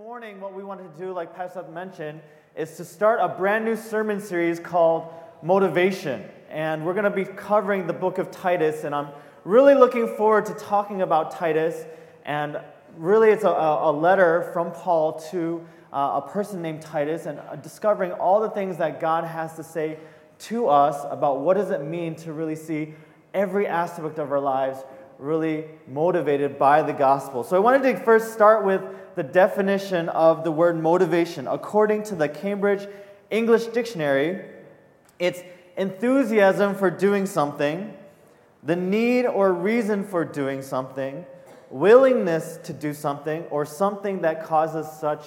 morning, what we wanted to do, like Pastor mentioned, is to start a brand new sermon series called Motivation. And we're going to be covering the book of Titus, and I'm really looking forward to talking about Titus. And really, it's a, a letter from Paul to uh, a person named Titus, and uh, discovering all the things that God has to say to us about what does it mean to really see every aspect of our lives really motivated by the gospel. So I wanted to first start with the definition of the word motivation. According to the Cambridge English Dictionary, it's enthusiasm for doing something, the need or reason for doing something, willingness to do something, or something that causes such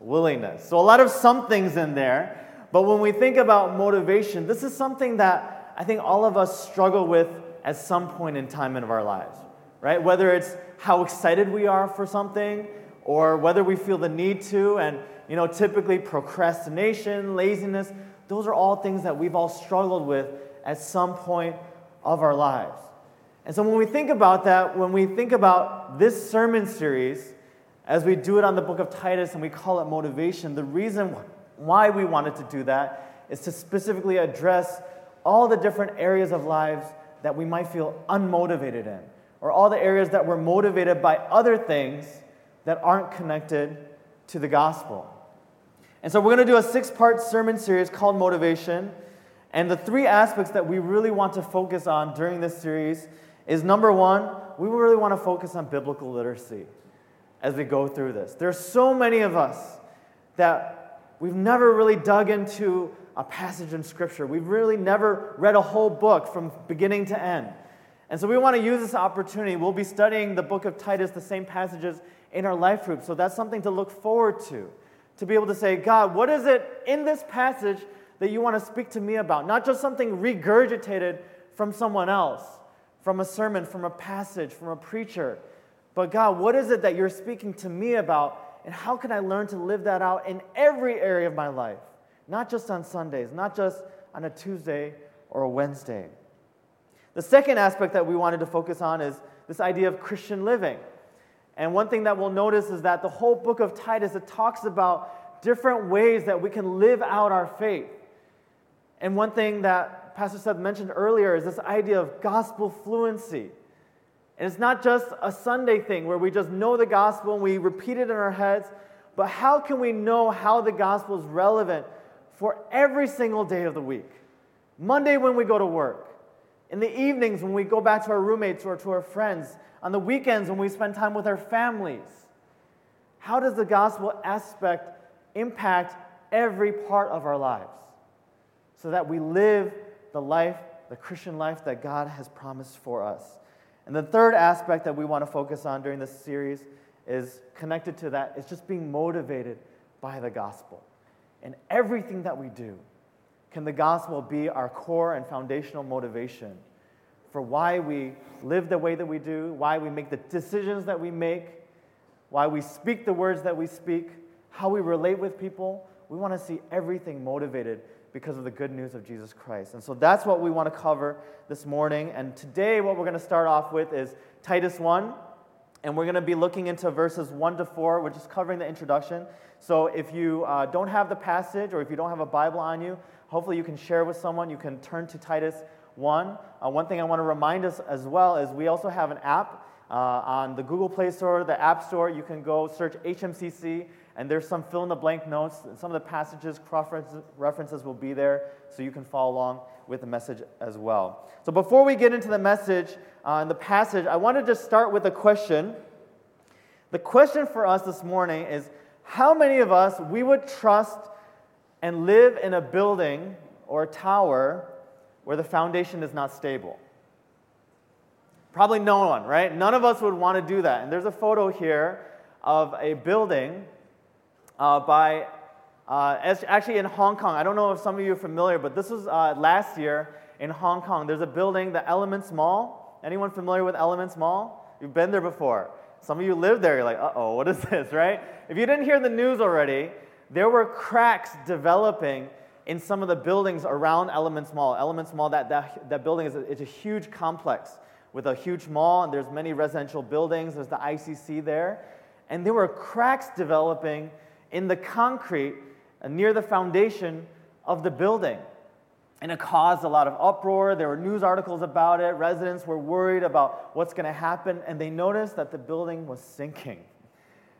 willingness. So a lot of somethings in there. But when we think about motivation, this is something that I think all of us struggle with at some point in time in our lives, right? Whether it's how excited we are for something, or whether we feel the need to, and you know, typically procrastination, laziness, those are all things that we've all struggled with at some point of our lives. And so when we think about that, when we think about this sermon series, as we do it on the book of Titus and we call it motivation, the reason why we wanted to do that is to specifically address all the different areas of lives that we might feel unmotivated in, or all the areas that we're motivated by other things that aren't connected to the gospel. And so we're going to do a six part sermon series called Motivation. And the three aspects that we really want to focus on during this series is number one, we really want to focus on biblical literacy as we go through this. There's so many of us that we've never really dug into a passage in Scripture. We've really never read a whole book from beginning to end. And so we want to use this opportunity. We'll be studying the book of Titus, the same passages in our life group. So that's something to look forward to. To be able to say, God, what is it in this passage that you want to speak to me about? Not just something regurgitated from someone else, from a sermon, from a passage, from a preacher. But God, what is it that you're speaking to me about? And how can I learn to live that out in every area of my life? Not just on Sundays, not just on a Tuesday or a Wednesday. The second aspect that we wanted to focus on is this idea of Christian living. And one thing that we'll notice is that the whole book of Titus it talks about different ways that we can live out our faith. And one thing that Pastor Seth mentioned earlier is this idea of gospel fluency. And it's not just a Sunday thing where we just know the gospel and we repeat it in our heads, but how can we know how the gospel is relevant for every single day of the week? Monday when we go to work, in the evenings when we go back to our roommates or to our friends, on the weekends when we spend time with our families. How does the gospel aspect impact every part of our lives so that we live the life, the Christian life that God has promised for us? And the third aspect that we want to focus on during this series is connected to that. It's just being motivated by the gospel. In everything that we do, can the gospel be our core and foundational motivation for why we live the way that we do, why we make the decisions that we make, why we speak the words that we speak, how we relate with people. We want to see everything motivated because of the good news of Jesus Christ. And so that's what we want to cover this morning. And today, what we're going to start off with is Titus 1. And we're going to be looking into verses 1 to 4, which is covering the introduction. So if you uh, don't have the passage or if you don't have a Bible on you, hopefully you can share with someone. You can turn to Titus 1. Uh, one thing I want to remind us as well is we also have an app uh, on the Google Play Store, the App Store. You can go search HMCC, and there's some fill in the blank notes. Some of the passages, cross references will be there, so you can follow along with the message as well. So before we get into the message uh, and the passage, I want to just start with a question. The question for us this morning is how many of us we would trust and live in a building or a tower where the foundation is not stable? Probably no one, right? None of us would want to do that. And there's a photo here of a building uh, by, uh, actually in Hong Kong. I don't know if some of you are familiar, but this was uh, last year in Hong Kong. There's a building, the Elements Mall. Anyone familiar with Elements Mall? You've been there before. Some of you live there. You're like, uh oh, what is this, right? If you didn't hear the news already, there were cracks developing in some of the buildings around Elements Mall. Elements Mall, that, that, that building is a, it's a huge complex with a huge mall, and there's many residential buildings. There's the ICC there. and there were cracks developing in the concrete near the foundation of the building. And it caused a lot of uproar. There were news articles about it. Residents were worried about what's going to happen, and they noticed that the building was sinking.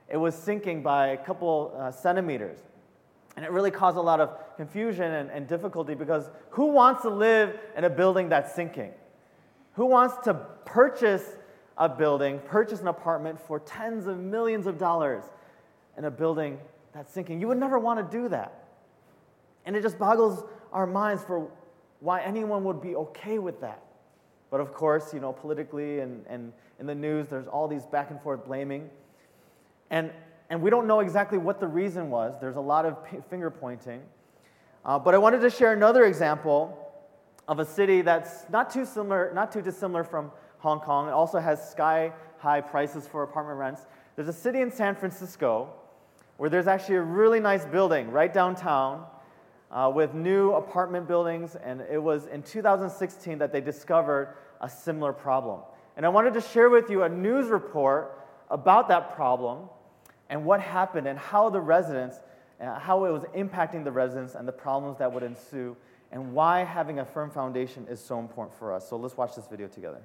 It was sinking by a couple uh, centimeters. And it really caused a lot of confusion and, and difficulty because who wants to live in a building that's sinking? Who wants to purchase a building, purchase an apartment for tens of millions of dollars in a building that's sinking? You would never want to do that. And it just boggles our minds for why anyone would be okay with that. But of course, you know, politically and, and in the news, there's all these back and forth blaming. And, and we don't know exactly what the reason was. There's a lot of finger pointing. Uh, but I wanted to share another example of a city that's not too similar, not too dissimilar from Hong Kong. It also has sky high prices for apartment rents. There's a city in San Francisco where there's actually a really nice building right downtown uh, with new apartment buildings, and it was in 2016 that they discovered a similar problem. And I wanted to share with you a news report about that problem and what happened and how the residents, uh, how it was impacting the residents and the problems that would ensue, and why having a firm foundation is so important for us. So let's watch this video together.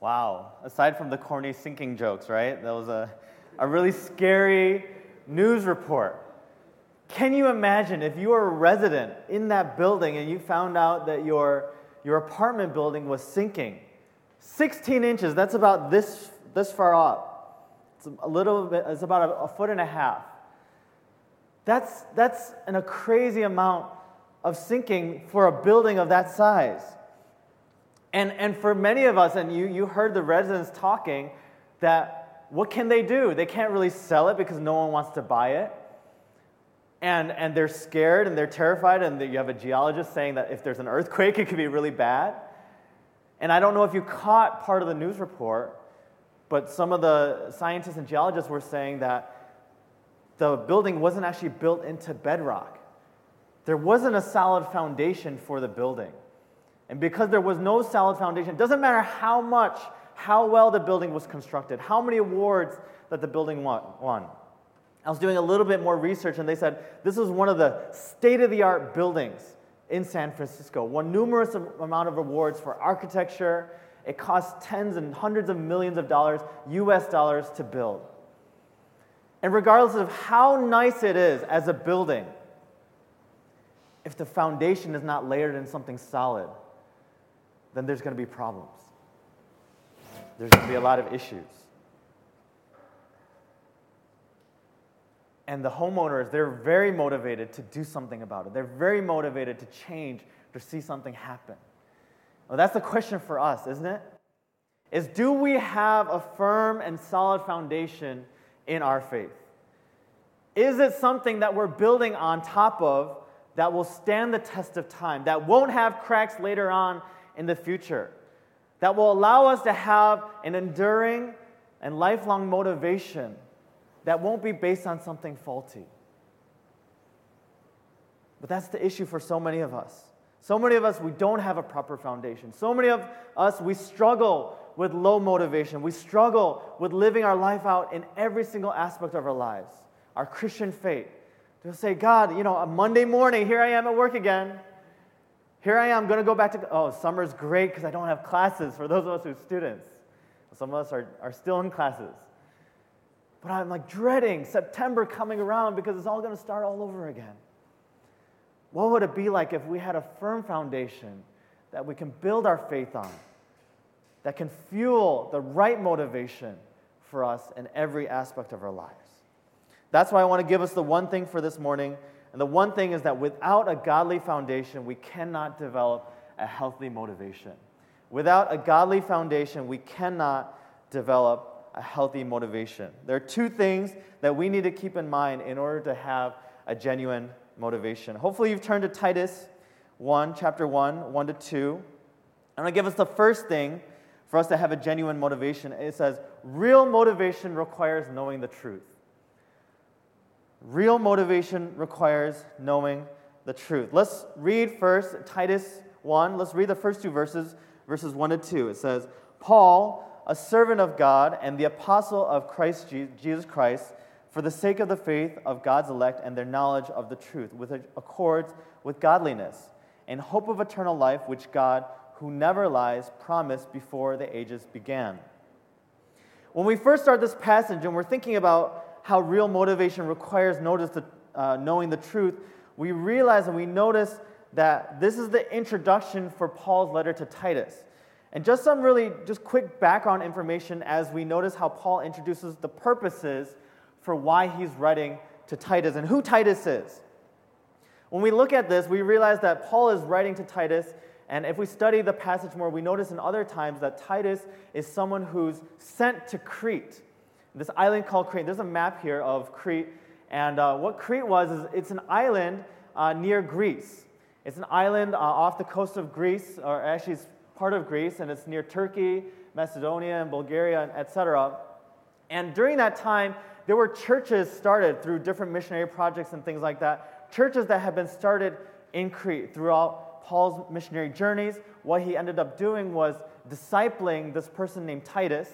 Wow, aside from the corny sinking jokes, right? That was a, a really scary news report. Can you imagine if you were a resident in that building and you found out that your, your apartment building was sinking? 16 inches, that's about this, this far up. It's a little bit, it's about a, a foot and a half. That's, that's an, a crazy amount of sinking for a building of that size. And, and for many of us, and you, you heard the residents talking, that what can they do? They can't really sell it because no one wants to buy it. And, and they're scared and they're terrified, and you have a geologist saying that if there's an earthquake, it could be really bad. And I don't know if you caught part of the news report, but some of the scientists and geologists were saying that the building wasn't actually built into bedrock. There wasn't a solid foundation for the building. And because there was no solid foundation, it doesn't matter how much, how well the building was constructed, how many awards that the building won. I was doing a little bit more research, and they said this was one of the state of the art buildings in San Francisco, won numerous amount of awards for architecture it costs tens and hundreds of millions of dollars, US dollars, to build. And regardless of how nice it is as a building, if the foundation is not layered in something solid, then there's going to be problems. There's going to be a lot of issues. And the homeowners, they're very motivated to do something about it. They're very motivated to change, to see something happen. Well, that's the question for us, isn't it? Is do we have a firm and solid foundation in our faith? Is it something that we're building on top of that will stand the test of time, that won't have cracks later on in the future, that will allow us to have an enduring and lifelong motivation that won't be based on something faulty? But that's the issue for so many of us. So many of us, we don't have a proper foundation. So many of us, we struggle with low motivation. We struggle with living our life out in every single aspect of our lives, our Christian faith. To say, God, you know, a Monday morning, here I am at work again. Here I am, going to go back to, oh, summer's great because I don't have classes for those of us who are students. Some of us are, are still in classes. But I'm like dreading September coming around because it's all going to start all over again. What would it be like if we had a firm foundation that we can build our faith on, that can fuel the right motivation for us in every aspect of our lives? That's why I want to give us the one thing for this morning. And the one thing is that without a godly foundation, we cannot develop a healthy motivation. Without a godly foundation, we cannot develop a healthy motivation. There are two things that we need to keep in mind in order to have a genuine motivation. Hopefully, you've turned to Titus 1, chapter 1, 1 to 2. I'm going to give us the first thing for us to have a genuine motivation. It says, real motivation requires knowing the truth. Real motivation requires knowing the truth. Let's read first Titus 1. Let's read the first two verses, verses 1 to 2. It says, Paul, a servant of God and the apostle of Christ Jesus Christ, for the sake of the faith of God's elect and their knowledge of the truth, with accords with godliness, and hope of eternal life, which God, who never lies, promised before the ages began. When we first start this passage and we're thinking about how real motivation requires notice uh, knowing the truth, we realize and we notice that this is the introduction for Paul's letter to Titus. And just some really just quick background information as we notice how Paul introduces the purposes for why he's writing to Titus and who Titus is. When we look at this, we realize that Paul is writing to Titus, and if we study the passage more, we notice in other times that Titus is someone who's sent to Crete, this island called Crete. There's a map here of Crete, and uh, what Crete was is it's an island uh, near Greece. It's an island uh, off the coast of Greece, or actually it's part of Greece, and it's near Turkey, Macedonia, and Bulgaria, etc. And during that time, there were churches started through different missionary projects and things like that. Churches that had been started in Crete throughout Paul's missionary journeys. What he ended up doing was discipling this person named Titus.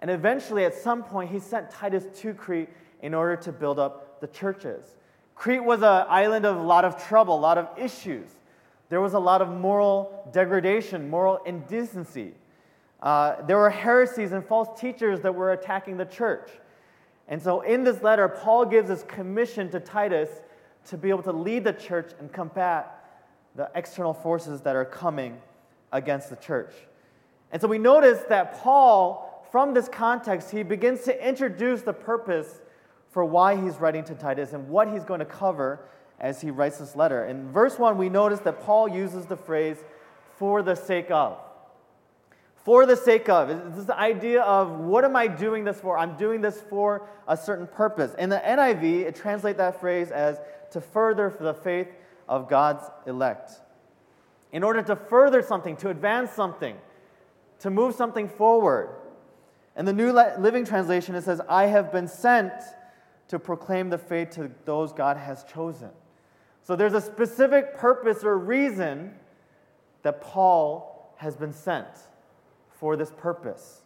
And eventually, at some point, he sent Titus to Crete in order to build up the churches. Crete was an island of a lot of trouble, a lot of issues. There was a lot of moral degradation, moral indecency. Uh, there were heresies and false teachers that were attacking the church. And so, in this letter, Paul gives his commission to Titus to be able to lead the church and combat the external forces that are coming against the church. And so, we notice that Paul, from this context, he begins to introduce the purpose for why he's writing to Titus and what he's going to cover as he writes this letter. In verse 1, we notice that Paul uses the phrase, for the sake of. For the sake of. This idea of what am I doing this for? I'm doing this for a certain purpose. In the NIV, it translates that phrase as to further the faith of God's elect. In order to further something, to advance something, to move something forward. In the New Living Translation, it says, I have been sent to proclaim the faith to those God has chosen. So there's a specific purpose or reason that Paul has been sent for this purpose.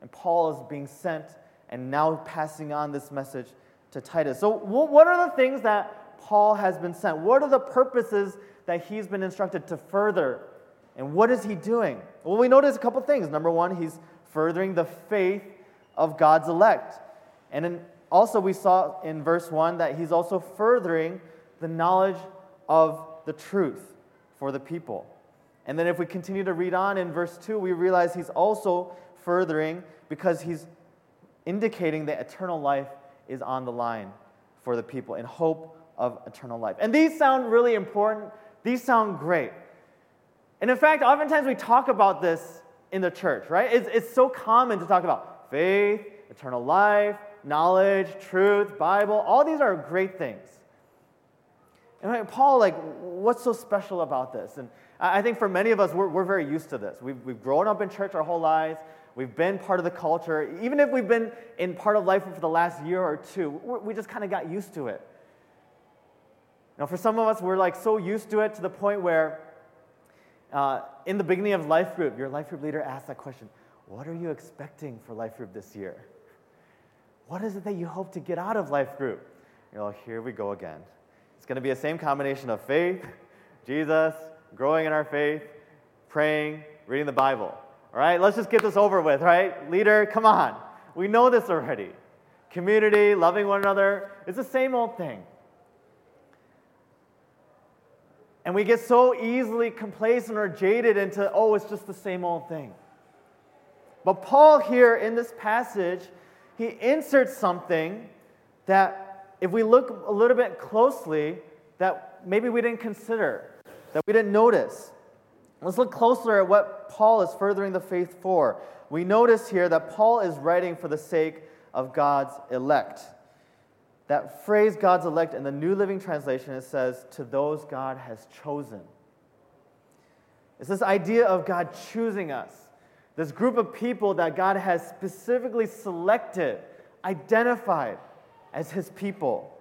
And Paul is being sent and now passing on this message to Titus. So, what are the things that Paul has been sent? What are the purposes that he's been instructed to further? And what is he doing? Well, we notice a couple things. Number one, he's furthering the faith of God's elect. And also, we saw in verse 1 that he's also furthering the knowledge of the truth for the people. And then, if we continue to read on in verse 2, we realize he's also furthering because he's indicating that eternal life is on the line for the people in hope of eternal life. And these sound really important, these sound great. And in fact, oftentimes we talk about this in the church, right? It's, it's so common to talk about faith, eternal life, knowledge, truth, Bible, all these are great things. And Paul, like, what's so special about this? And I think for many of us, we're, we're very used to this. We've, we've grown up in church our whole lives. We've been part of the culture. Even if we've been in part of life group for the last year or two, we just kind of got used to it. Now, for some of us, we're like so used to it to the point where uh, in the beginning of life group, your life group leader asks that question What are you expecting for life group this year? What is it that you hope to get out of life group? You're like, here we go again. It's going to be the same combination of faith, Jesus, growing in our faith, praying, reading the Bible. All right, let's just get this over with, right? Leader, come on. We know this already. Community, loving one another, it's the same old thing. And we get so easily complacent or jaded into, oh, it's just the same old thing. But Paul, here in this passage, he inserts something that, if we look a little bit closely, that maybe we didn't consider, that we didn't notice. Let's look closer at what Paul is furthering the faith for. We notice here that Paul is writing for the sake of God's elect. That phrase, God's elect, in the New Living Translation, it says, to those God has chosen. It's this idea of God choosing us this group of people that God has specifically selected, identified as his people.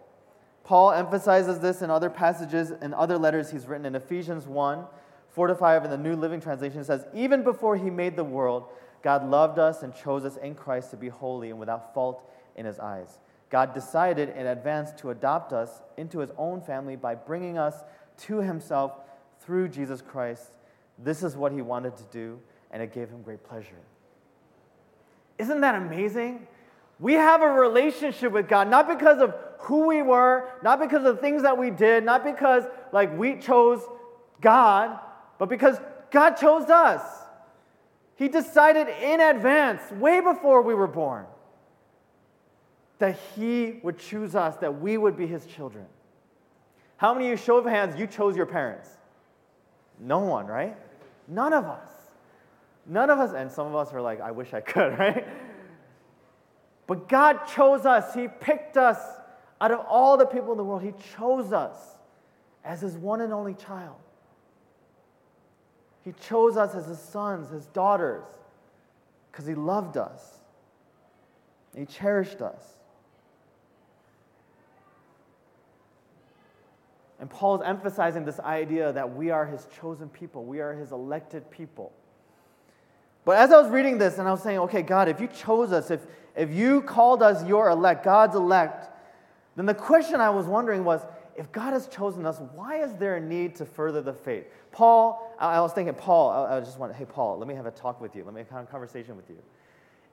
Paul emphasizes this in other passages and other letters he's written in Ephesians 1 4 to 5 in the New Living Translation. It says, Even before he made the world, God loved us and chose us in Christ to be holy and without fault in his eyes. God decided in advance to adopt us into his own family by bringing us to himself through Jesus Christ. This is what he wanted to do, and it gave him great pleasure. Isn't that amazing? We have a relationship with God, not because of who we were, not because of the things that we did, not because like we chose God, but because God chose us. He decided in advance, way before we were born, that He would choose us, that we would be His children. How many of you, show of hands, you chose your parents? No one, right? None of us. None of us, and some of us are like, I wish I could, right? But God chose us. He picked us out of all the people in the world. He chose us as His one and only child. He chose us as His sons, His daughters, because He loved us. He cherished us. And Paul is emphasizing this idea that we are his chosen people, we are his elected people. But as I was reading this and I was saying, okay, God, if you chose us, if, if you called us your elect, God's elect, then the question I was wondering was if God has chosen us, why is there a need to further the faith? Paul, I was thinking, Paul, I just want, hey, Paul, let me have a talk with you. Let me have a conversation with you.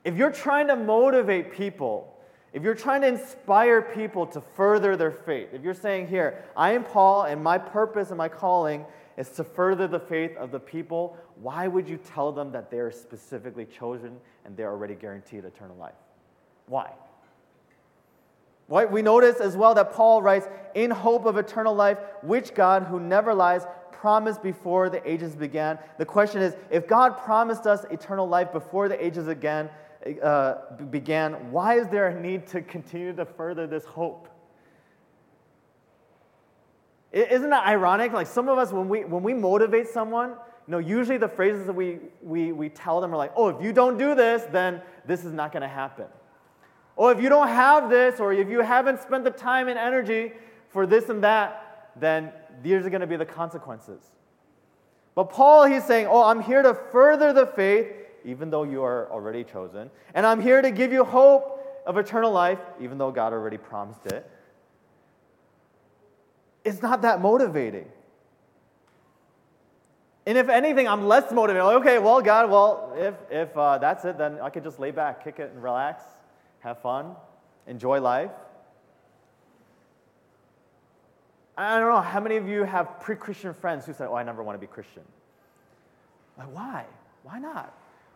If you're trying to motivate people if you're trying to inspire people to further their faith, if you're saying here, I am Paul and my purpose and my calling is to further the faith of the people, why would you tell them that they're specifically chosen and they're already guaranteed eternal life? Why? Right? We notice as well that Paul writes, in hope of eternal life, which God, who never lies, promised before the ages began. The question is if God promised us eternal life before the ages began, uh, began, why is there a need to continue to further this hope? Isn't that ironic? Like some of us, when we, when we motivate someone, you know, usually the phrases that we, we, we tell them are like, oh, if you don't do this, then this is not going to happen. Or if you don't have this, or if you haven't spent the time and energy for this and that, then these are going to be the consequences. But Paul, he's saying, oh, I'm here to further the faith even though you are already chosen. And I'm here to give you hope of eternal life, even though God already promised it. It's not that motivating. And if anything, I'm less motivated. Like, okay, well, God, well, if, if uh, that's it, then I could just lay back, kick it, and relax, have fun, enjoy life. I don't know how many of you have pre Christian friends who say, Oh, I never want to be Christian. Like, why? Why not?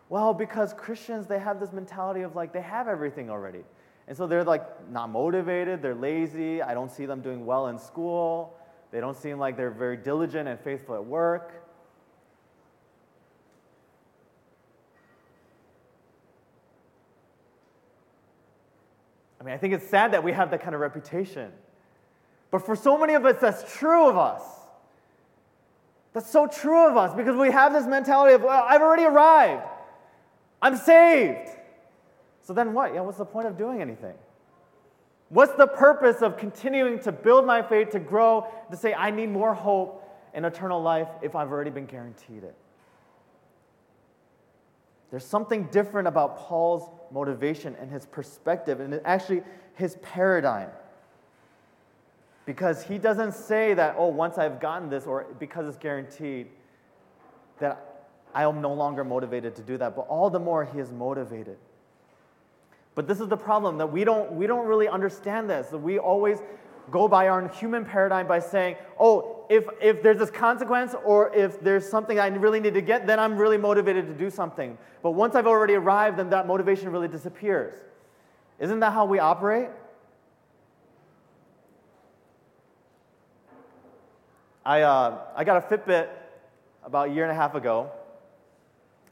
Well, because Christians, they have this mentality of like they have everything already. And so they're like not motivated, they're lazy. I don't see them doing well in school. They don't seem like they're very diligent and faithful at work. Mean, I think it's sad that we have that kind of reputation. But for so many of us, that's true of us. That's so true of us because we have this mentality of, well, I've already arrived. I'm saved. So then what? Yeah, what's the point of doing anything? What's the purpose of continuing to build my faith, to grow, to say, I need more hope and eternal life if I've already been guaranteed it? There's something different about Paul's motivation and his perspective, and actually his paradigm. Because he doesn't say that, oh, once I've gotten this, or because it's guaranteed, that I am no longer motivated to do that, but all the more he is motivated. But this is the problem that we don't, we don't really understand this. We always go by our human paradigm by saying, oh, if, if there's this consequence or if there's something I really need to get, then I'm really motivated to do something. But once I've already arrived, then that motivation really disappears. Isn't that how we operate? I, uh, I got a Fitbit about a year and a half ago,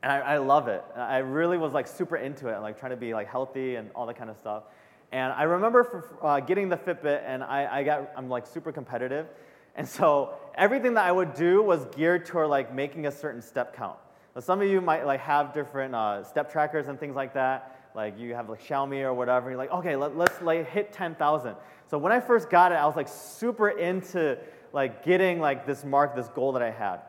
and I, I love it. I really was like super into it like trying to be like healthy and all that kind of stuff. And I remember for, uh, getting the Fitbit, and I, I got I'm like super competitive, and so everything that I would do was geared toward like making a certain step count. Now, some of you might like have different uh, step trackers and things like that. Like you have like Xiaomi or whatever. You're like, okay, let, let's like hit 10,000. So when I first got it, I was like super into like getting like this mark, this goal that I had.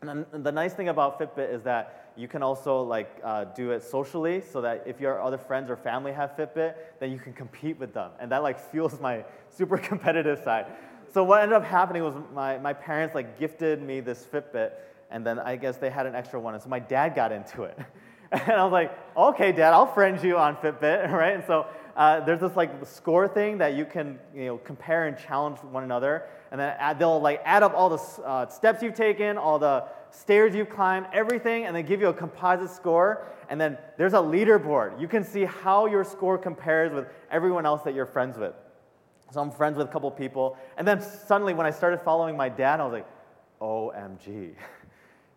And the nice thing about Fitbit is that you can also like uh, do it socially, so that if your other friends or family have Fitbit, then you can compete with them, and that like fuels my super competitive side. So what ended up happening was my, my parents like gifted me this Fitbit, and then I guess they had an extra one, and so my dad got into it. And I was like, okay, dad, I'll friend you on Fitbit, right? And so uh, there's this like score thing that you can you know compare and challenge one another, and then add, they'll like add up all the uh, steps you've taken, all the stairs you climb, everything, and they give you a composite score. And then there's a leaderboard. You can see how your score compares with everyone else that you're friends with. So I'm friends with a couple people, and then suddenly when I started following my dad, I was like, OMG.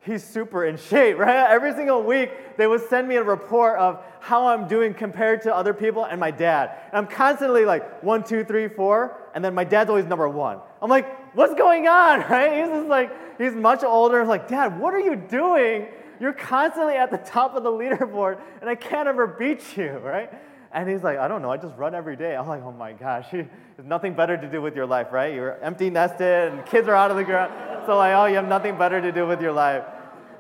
he's super in shape, right? Every single week, they would send me a report of how I'm doing compared to other people and my dad. And I'm constantly like one, two, three, four, and then my dad's always number one. I'm like, what's going on, right? He's just like, he's much older. I'm like, Dad, what are you doing? You're constantly at the top of the leaderboard, and I can't ever beat you, right? And he's like, I don't know, I just run every day. I'm like, oh my gosh, there's nothing better to do with your life, right? You're empty nested, and kids are out of the ground. So, like, oh, you have nothing better to do with your life.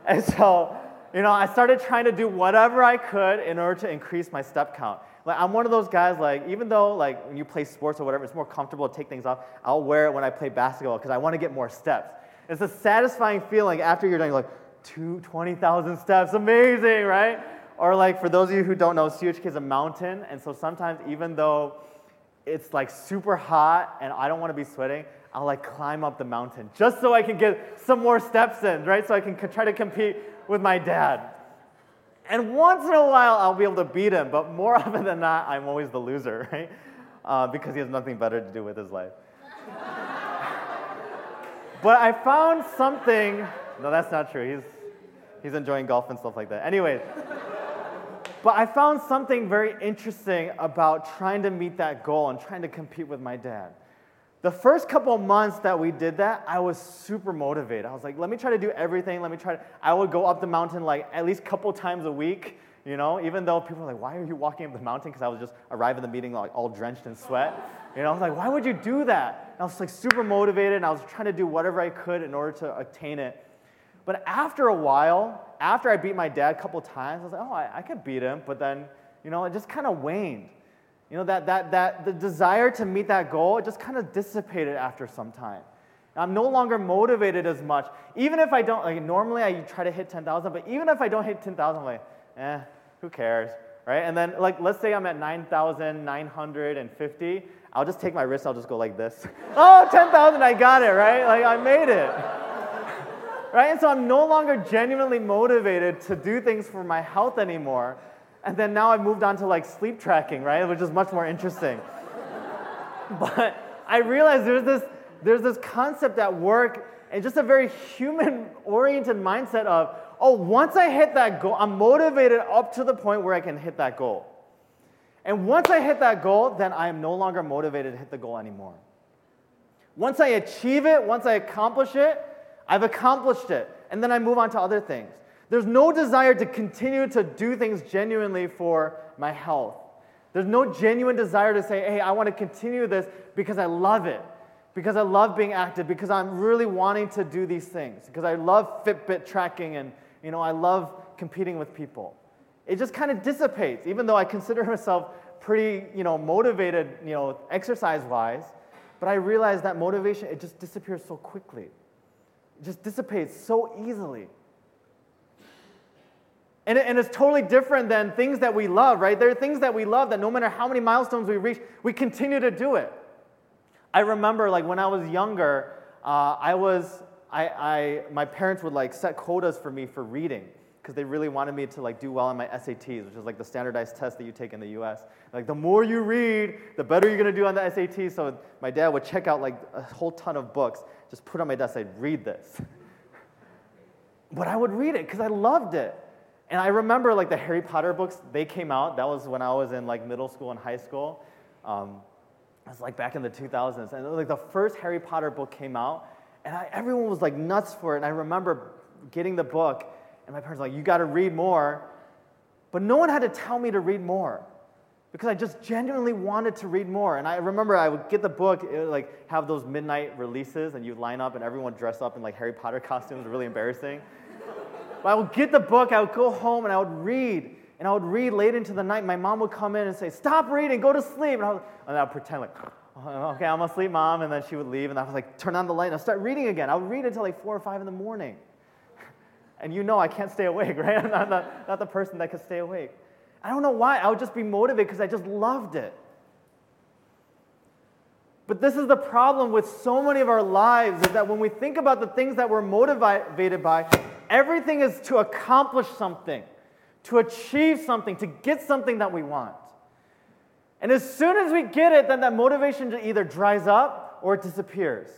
And so, you know, I started trying to do whatever I could in order to increase my step count. Like, I'm one of those guys, like, even though, like, when you play sports or whatever, it's more comfortable to take things off, I'll wear it when I play basketball because I want to get more steps. It's a satisfying feeling after you're doing, like, two, 20,000 steps. Amazing, right? Or, like, for those of you who don't know, CHK is a mountain. And so sometimes, even though it's, like, super hot and I don't want to be sweating, I'll like climb up the mountain just so I can get some more steps in, right? So I can try to compete with my dad. And once in a while, I'll be able to beat him, but more often than not, I'm always the loser, right? Uh, because he has nothing better to do with his life. But I found something. No, that's not true. He's, he's enjoying golf and stuff like that. Anyways, but I found something very interesting about trying to meet that goal and trying to compete with my dad. The first couple months that we did that, I was super motivated. I was like, let me try to do everything. Let me try to, I would go up the mountain like at least a couple times a week, you know, even though people were like, why are you walking up the mountain? Because I was just arriving at the meeting like all drenched in sweat. You know, I was like, why would you do that? And I was like super motivated and I was trying to do whatever I could in order to attain it. But after a while, after I beat my dad a couple times, I was like, oh, I, I could beat him. But then, you know, it just kind of waned. You know, that, that, that the desire to meet that goal, it just kind of dissipated after some time. I'm no longer motivated as much. Even if I don't, like normally I try to hit 10,000, but even if I don't hit 10,000, I'm like, eh, who cares, right? And then, like, let's say I'm at 9,950, I'll just take my wrist, I'll just go like this. oh, 10,000, I got it, right? Like, I made it. right? And so I'm no longer genuinely motivated to do things for my health anymore. And then now I've moved on to like sleep tracking, right? Which is much more interesting. but I realized there's this, there's this concept at work and just a very human oriented mindset of, oh, once I hit that goal, I'm motivated up to the point where I can hit that goal. And once I hit that goal, then I am no longer motivated to hit the goal anymore. Once I achieve it, once I accomplish it, I've accomplished it. And then I move on to other things. There's no desire to continue to do things genuinely for my health. There's no genuine desire to say, hey, I want to continue this because I love it, because I love being active, because I'm really wanting to do these things, because I love Fitbit tracking and you know, I love competing with people. It just kind of dissipates, even though I consider myself pretty, you know, motivated, you know, exercise-wise, but I realize that motivation, it just disappears so quickly. It just dissipates so easily. And, and it's totally different than things that we love, right? There are things that we love that no matter how many milestones we reach, we continue to do it. I remember, like, when I was younger, uh, I was, I, I, my parents would, like, set quotas for me for reading because they really wanted me to, like, do well on my SATs, which is, like, the standardized test that you take in the US. Like, the more you read, the better you're to do on the SAT. So my dad would check out, like, a whole ton of books, just put on my desk, I'd read this. but I would read it because I loved it. And I remember like the Harry Potter books, they came out. That was when I was in like middle school and high school. Um, it was like back in the 2000s. And like the first Harry Potter book came out, and I, everyone was like nuts for it. And I remember getting the book, and my parents were like, you got to read more. But no one had to tell me to read more because I just genuinely wanted to read more. And I remember I would get the book, it would like have those midnight releases, and you'd line up, and everyone dressed up in like Harry Potter costumes, really embarrassing. But I would get the book, I would go home, and I would read. And I would read late into the night. My mom would come in and say, Stop reading, go to sleep. And I would, and I would pretend like, Uh, okay, I'm asleep, mom. And then she would leave, and I was like, Turn on the light, and I'd start reading again. I'll read until like 4 or 5 in the morning. And you know I can't stay awake, right? I'm not, not, not the person that could stay awake. I don't know why. I would just be motivated because I just loved it. But this is the problem with so many of our lives is that when we think about the things that we're motivated by, everything is to accomplish something, to achieve something, to get something that we want. And as soon as we get it, then that motivation either dries up or it disappears.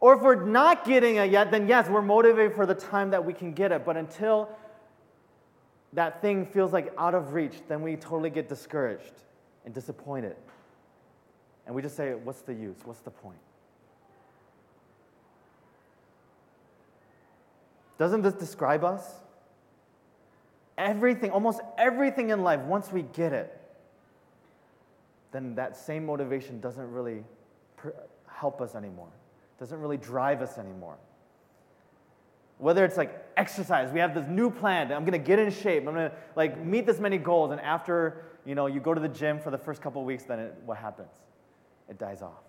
Or if we're not getting it yet, then yes, we're motivated for the time that we can get it. But until that thing feels like out of reach, then we totally get discouraged and disappointed. And we just say, What's the use? What's the point? Doesn't this describe us? Everything, almost everything in life, once we get it, then that same motivation doesn't really help us anymore, doesn't really drive us anymore. Whether it's like exercise, we have this new plan, I'm gonna get in shape, I'm gonna like meet this many goals, and after you know you go to the gym for the first couple weeks, then it, what happens? it dies off.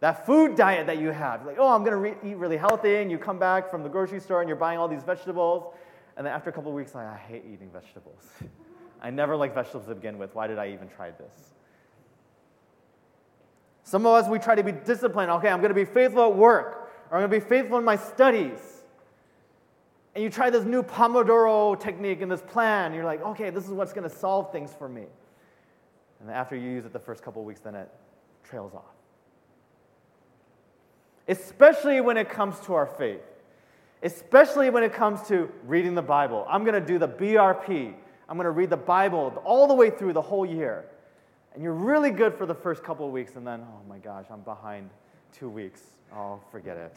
That food diet that you have, like, oh, I'm to re- eat really healthy, and you come back from the grocery store and you're buying all these vegetables, and then after a couple weeks, like, I hate eating vegetables. I never liked vegetables to begin with. Why did I even try this? Some of us, we try to be disciplined. Okay, I'm going to be faithful at work, or I'm going to be faithful in my studies. And you try this new Pomodoro technique and this plan. You're like, okay, this is what's going to solve things for me. And after you use it the first couple weeks, then it trails off. Especially when it comes to our faith, especially when it comes to reading the Bible. I'm going to do the BRP. I'm going to read the Bible all the way through the whole year. And you're really good for the first couple of weeks, and then, oh my gosh, I'm behind two weeks. Oh, forget it.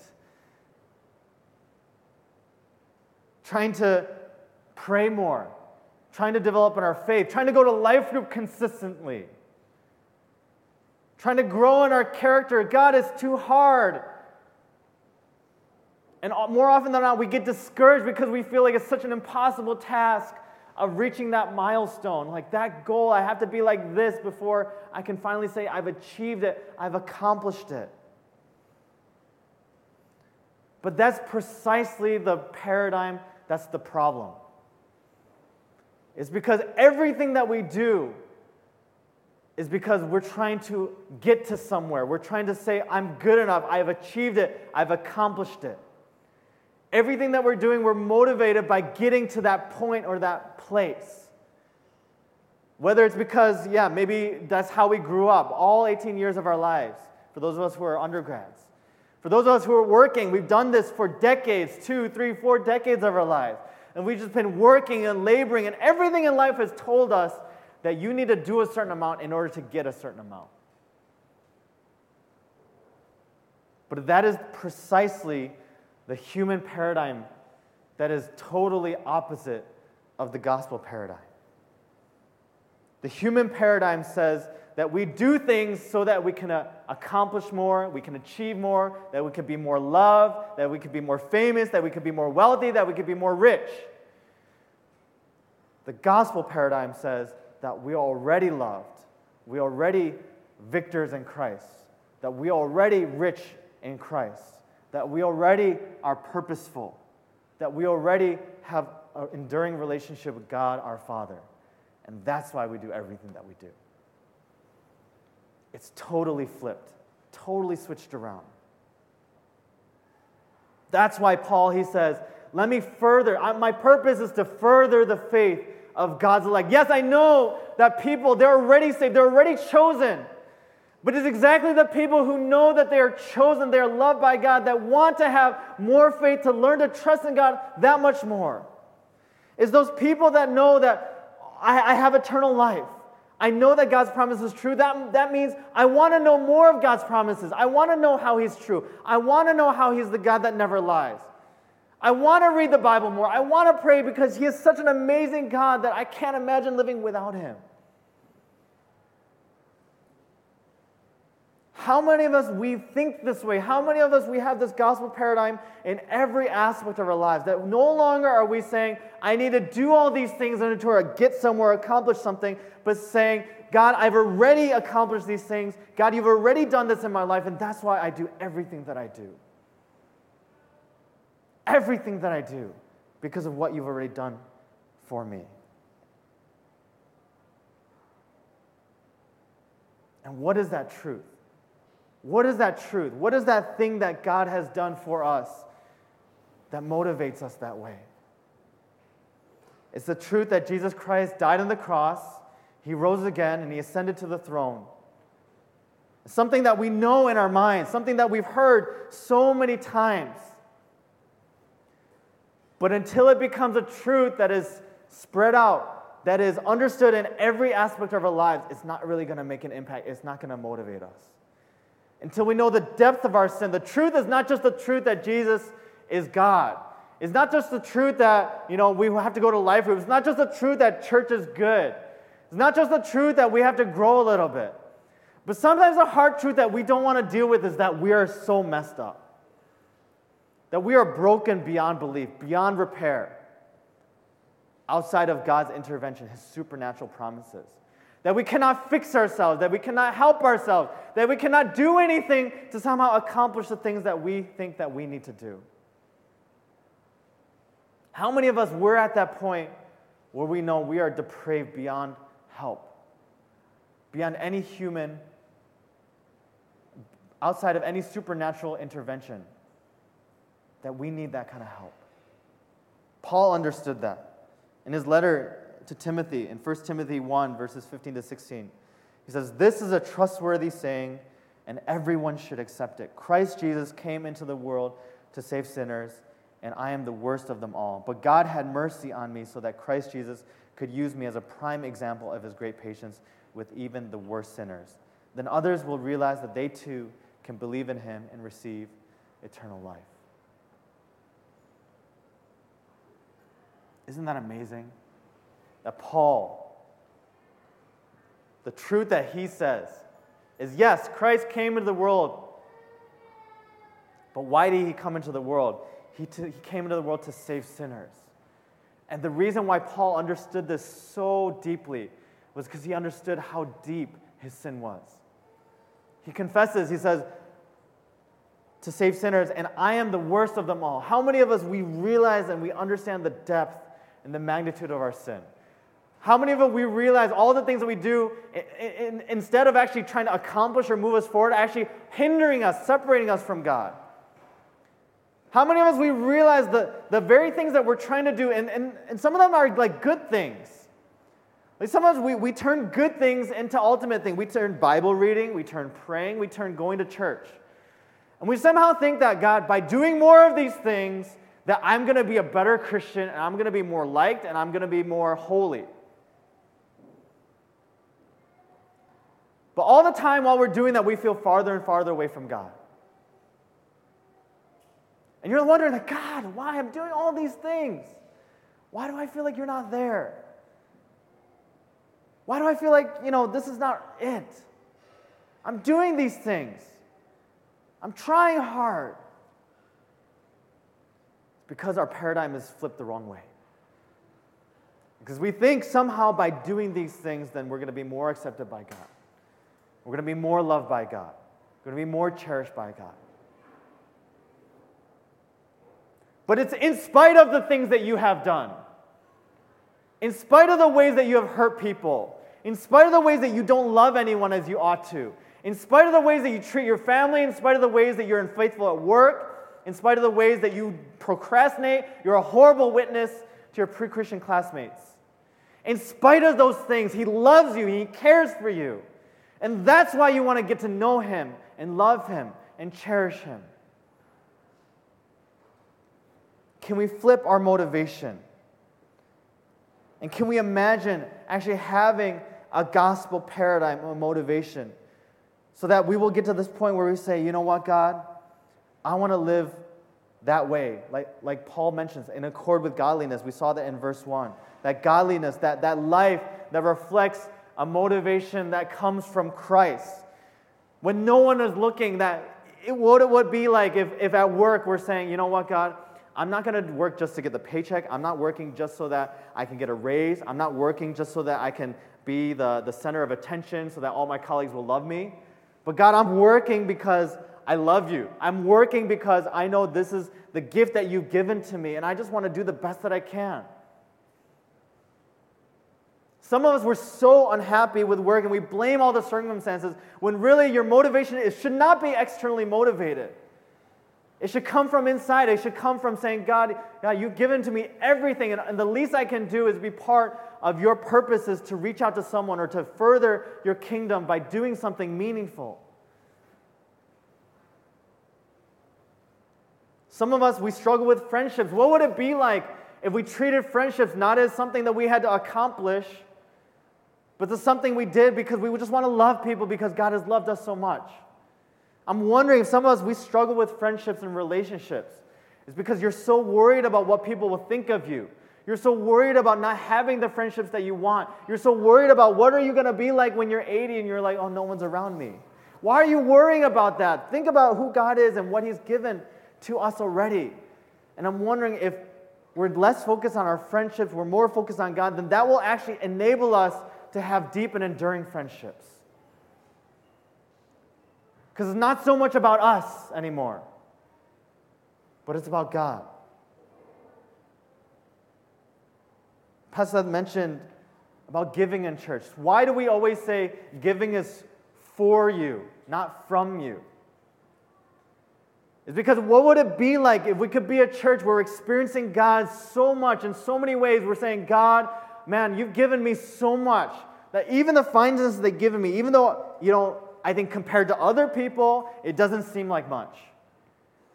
Trying to pray more, trying to develop in our faith, trying to go to life group consistently trying to grow in our character. God is too hard. And more often than not, we get discouraged because we feel like it's such an impossible task of reaching that milestone. Like that goal, I have to be like this before I can finally say, I've achieved it, I've accomplished it. But that's precisely the paradigm, that's the problem. It's because everything that we do is because we're trying to get to somewhere. We're trying to say, I'm good enough, I've achieved it, I've accomplished it. Everything that we're doing, we're motivated by getting to that point or that place. Whether it's because, yeah, maybe that's how we grew up all 18 years of our lives, for those of us who are undergrads. For those of us who are working, we've done this for decades two, three, four decades of our lives. And we've just been working and laboring, and everything in life has told us that you need to do a certain amount in order to get a certain amount. But that is precisely the human paradigm that is totally opposite of the gospel paradigm. The human paradigm says that we do things so that we can uh, accomplish more, we can achieve more, that we can be more loved, that we can be more famous, that we can be more wealthy, that we can be more rich. The gospel paradigm says that we are already loved, we are already victors in Christ, that we are already rich in Christ, that we already are purposeful, that we already have an enduring relationship with God our Father. And that's why we do everything that we do. It's totally flipped, totally switched around. That's why Paul, he says, let me further, my purpose is to further the faith of God's elect. Yes, I know that people, they're already saved, they're already chosen. But it's exactly the people who know that they are chosen, they are loved by God, that want to have more faith, to learn to trust in God that much more. It's those people that know that I, I have eternal life. I know that God's promise is true. That, that means I want to know more of God's promises. I want to know how He's true. I want to know how He's the God that never lies. I want to read the Bible more. I want to pray because He is such an amazing God that I can't imagine living without Him. How many of us we think this way? How many of us we have this gospel paradigm in every aspect of our lives that no longer are we saying, I need to do all these things in order to get somewhere, accomplish something, but saying, God, I've already accomplished these things. God, you've already done this in my life, and that's why I do everything that I do. Everything that I do because of what you've already done for me. And what is that truth? What is that truth? What is that thing that God has done for us that motivates us that way? It's the truth that Jesus Christ died on the cross, he rose again, and he ascended to the throne. something that we know in our minds, something that we've heard so many times. But until it becomes a truth that is spread out, that is understood in every aspect of our lives, it's not really going to make an impact. It's not going to motivate us until we know the depth of our sin. The truth is not just the truth that Jesus is God. It's not just the truth that, you know, we have to go to life groups. It's not just the truth that church is good. It's not just the truth that we have to grow a little bit. But sometimes the hard truth that we don't want to deal with is that we are so messed up. That we are broken beyond belief, beyond repair, outside of God's intervention, His supernatural promises that we cannot fix ourselves, that we cannot help ourselves, that we cannot do anything to somehow accomplish the things that we think that we need to do. How many of us were at that point where we know we are depraved beyond help, beyond any human, outside of any supernatural intervention, that we need that kind of help? Paul understood that. In his letter to Timothy in 1 Timothy 1, verses 15 to 16. He says, This is a trustworthy saying, and everyone should accept it. Christ Jesus came into the world to save sinners, and I am the worst of them all. But God had mercy on me so that Christ Jesus could use me as a prime example of his great patience with even the worst sinners. Then others will realize that they too can believe in him and receive eternal life. Isn't that amazing? That Paul, the truth that he says is yes, Christ came into the world. But why did he come into the world? He, t- he came into the world to save sinners. And the reason why Paul understood this so deeply was because he understood how deep his sin was. He confesses, he says, to save sinners, and I am the worst of them all. How many of us we realize and we understand the depth and the magnitude of our sin? How many of us we realize all the things that we do, in, in, instead of actually trying to accomplish or move us forward, actually hindering us, separating us from God? How many of us we realize the, the very things that we're trying to do, and, and, and some of them are like good things. Like sometimes we, we turn good things into ultimate things. We turn Bible reading, we turn praying, we turn going to church. And we somehow think that God, by doing more of these things, that I'm going to be a better Christian and I'm going to be more liked and I'm going to be more holy. But all the time while we're doing that, we feel farther and farther away from God. And you're wondering, like, God, why I'm doing all these things? Why do I feel like you're not there? Why do I feel like, you know, this is not it? I'm doing these things. I'm trying hard. It's because our paradigm is flipped the wrong way. Because we think somehow by doing these things, then we're going to be more accepted by God. We're going to be more loved by God. We're going to be more cherished by God. But it's in spite of the things that you have done, in spite of the ways that you have hurt people, in spite of the ways that you don't love anyone as you ought to, in spite of the ways that you treat your family, in spite of the ways that you're unfaithful at work, in spite of the ways that you procrastinate, you're a horrible witness to your pre Christian classmates. In spite of those things, He loves you, He cares for you. And that's why you want to get to know Him and love Him and cherish Him. Can we flip our motivation? And can we imagine actually having a gospel paradigm of motivation so that we will get to this point where we say, you know what, God, I want to live that way, like, like Paul mentions, in accord with godliness. We saw that in verse 1. That godliness, that, that life that reflects a motivation that comes from Christ. When no one is looking, that it, what it would be like if, if at work we're saying, you know what, God, I'm not going to work just to get the paycheck. I'm not working just so that I can get a raise. I'm not working just so that I can be the, the center of attention so that all my colleagues will love me. But God, I'm working because I love you. I'm working because I know this is the gift that you've given to me, and I just want to do the best that I can. Some of us were so unhappy with work and we blame all the circumstances when really your motivation is, should not be externally motivated. It should come from inside. It should come from saying, God, God you've given to me everything, and, and the least I can do is be part of your purposes to reach out to someone or to further your kingdom by doing something meaningful. Some of us, we struggle with friendships. What would it be like if we treated friendships not as something that we had to accomplish, but as something we did because we just want to love people because God has loved us so much? I'm wondering if some of us, we struggle with friendships and relationships. It's because you're so worried about what people will think of you. You're so worried about not having the friendships that you want. You're so worried about what are you going to be like when you're 80 and you're like, oh, no one's around me. Why are you worrying about that? Think about who God is and what He's given to us already. And I'm wondering if we're less focused on our friendships, we're more focused on God, then that will actually enable us to have deep and enduring friendships. Because it's not so much about us anymore, but it's about God. Pastor mentioned about giving in church. Why do we always say giving is for you, not from you? It's because what would it be like if we could be a church where we're experiencing God so much in so many ways? We're saying, God, man, you've given me so much that even the finances they've given me, even though, you know, I think compared to other people, it doesn't seem like much.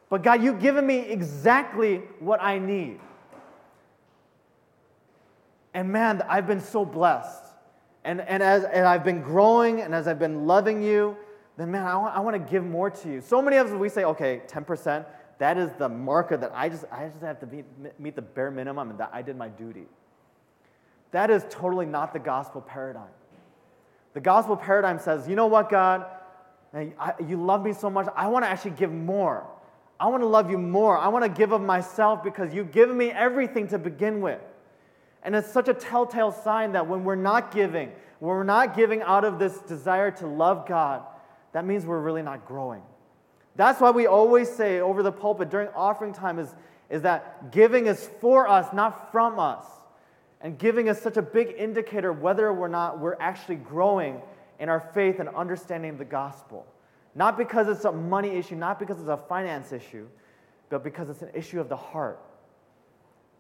But God, you've given me exactly what I need. And man, I've been so blessed. And, and as and I've been growing and as I've been loving you, then man, I want, I want to give more to you. So many of us, we say, okay, 10%, that is the marker that I just, I just have to meet, meet the bare minimum and that I did my duty. That is totally not the gospel paradigm. The gospel paradigm says, you know what, God? You love me so much. I want to actually give more. I want to love you more. I want to give of myself because you've given me everything to begin with. And it's such a telltale sign that when we're not giving, when we're not giving out of this desire to love God, that means we're really not growing. That's why we always say over the pulpit during offering time is, is that giving is for us, not from us. And giving us such a big indicator whether or not we're actually growing in our faith and understanding the gospel. Not because it's a money issue, not because it's a finance issue, but because it's an issue of the heart.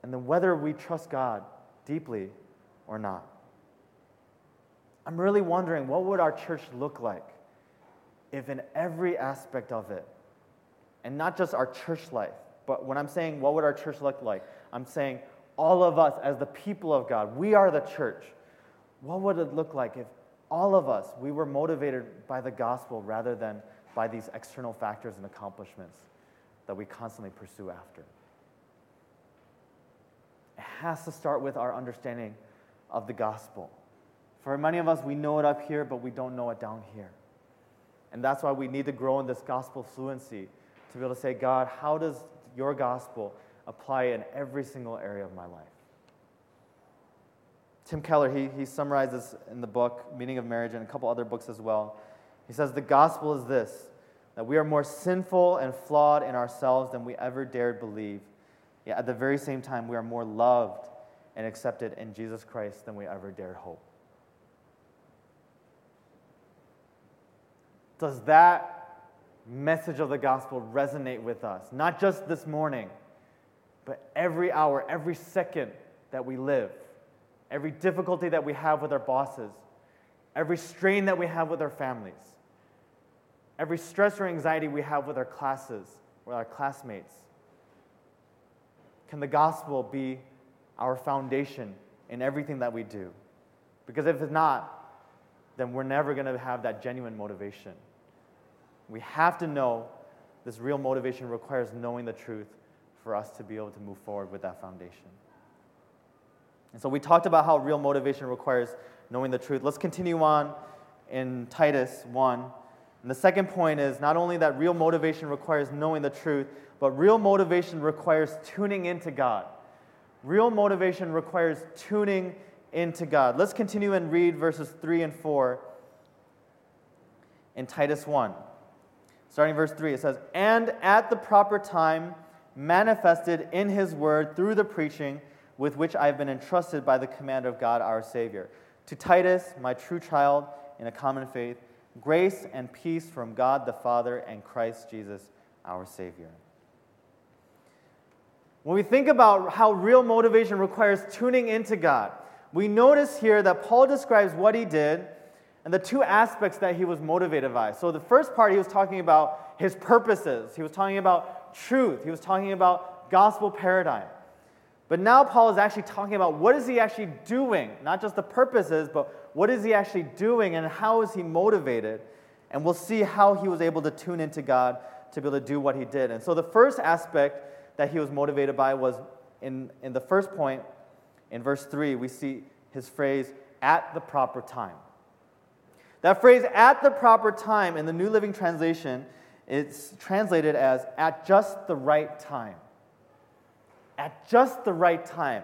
And then whether we trust God deeply or not. I'm really wondering what would our church look like if in every aspect of it, and not just our church life, but when I'm saying what would our church look like, I'm saying all of us as the people of God, we are the church. What would it look like if all of us, we were motivated by the gospel rather than by these external factors and accomplishments that we constantly pursue after? It has to start with our understanding of the gospel. For many of us, we know it up here, but we don't know it down here. And that's why we need to grow in this gospel fluency to be able to say, God, how does your gospel apply in every single area of my life? Tim Keller, he, he summarizes in the book, Meaning of Marriage, and a couple other books as well. He says, The gospel is this that we are more sinful and flawed in ourselves than we ever dared believe. Yet at the very same time, we are more loved and accepted in Jesus Christ than we ever dared hope. Does that message of the gospel resonate with us? Not just this morning, but every hour, every second that we live, every difficulty that we have with our bosses, every strain that we have with our families, every stress or anxiety we have with our classes, with our classmates. Can the gospel be our foundation in everything that we do? Because if it's not, then we're never going to have that genuine motivation. We have to know this real motivation requires knowing the truth for us to be able to move forward with that foundation. And so we talked about how real motivation requires knowing the truth. Let's continue on in Titus 1 And the second point is not only that real motivation requires knowing the truth, but real motivation requires tuning into God. Real motivation requires tuning into God. Let's continue and read verses 3 and 4 in Titus 1. Starting verse 3, it says, And at the proper time, manifested in his word through the preaching with which I have been entrusted by the command of God our Savior. To Titus, my true child in a common faith, grace and peace from God the Father and Christ Jesus our Savior. When we think about how real motivation requires tuning into God, we notice here that Paul describes what he did and the two aspects that he was motivated by. So, the first part, he was talking about his purposes, he was talking about truth, he was talking about gospel paradigm. But now Paul is actually talking about what is he actually doing, not just the purposes, but what is he actually doing and how is he motivated? And we'll see how he was able to tune into God to be able to do what he did. And so the first aspect that he was motivated by was in, in the first point, in verse 3, we see his phrase, at the proper time. That phrase, at the proper time, in the New Living Translation, it's translated as at just the right time at just the right time.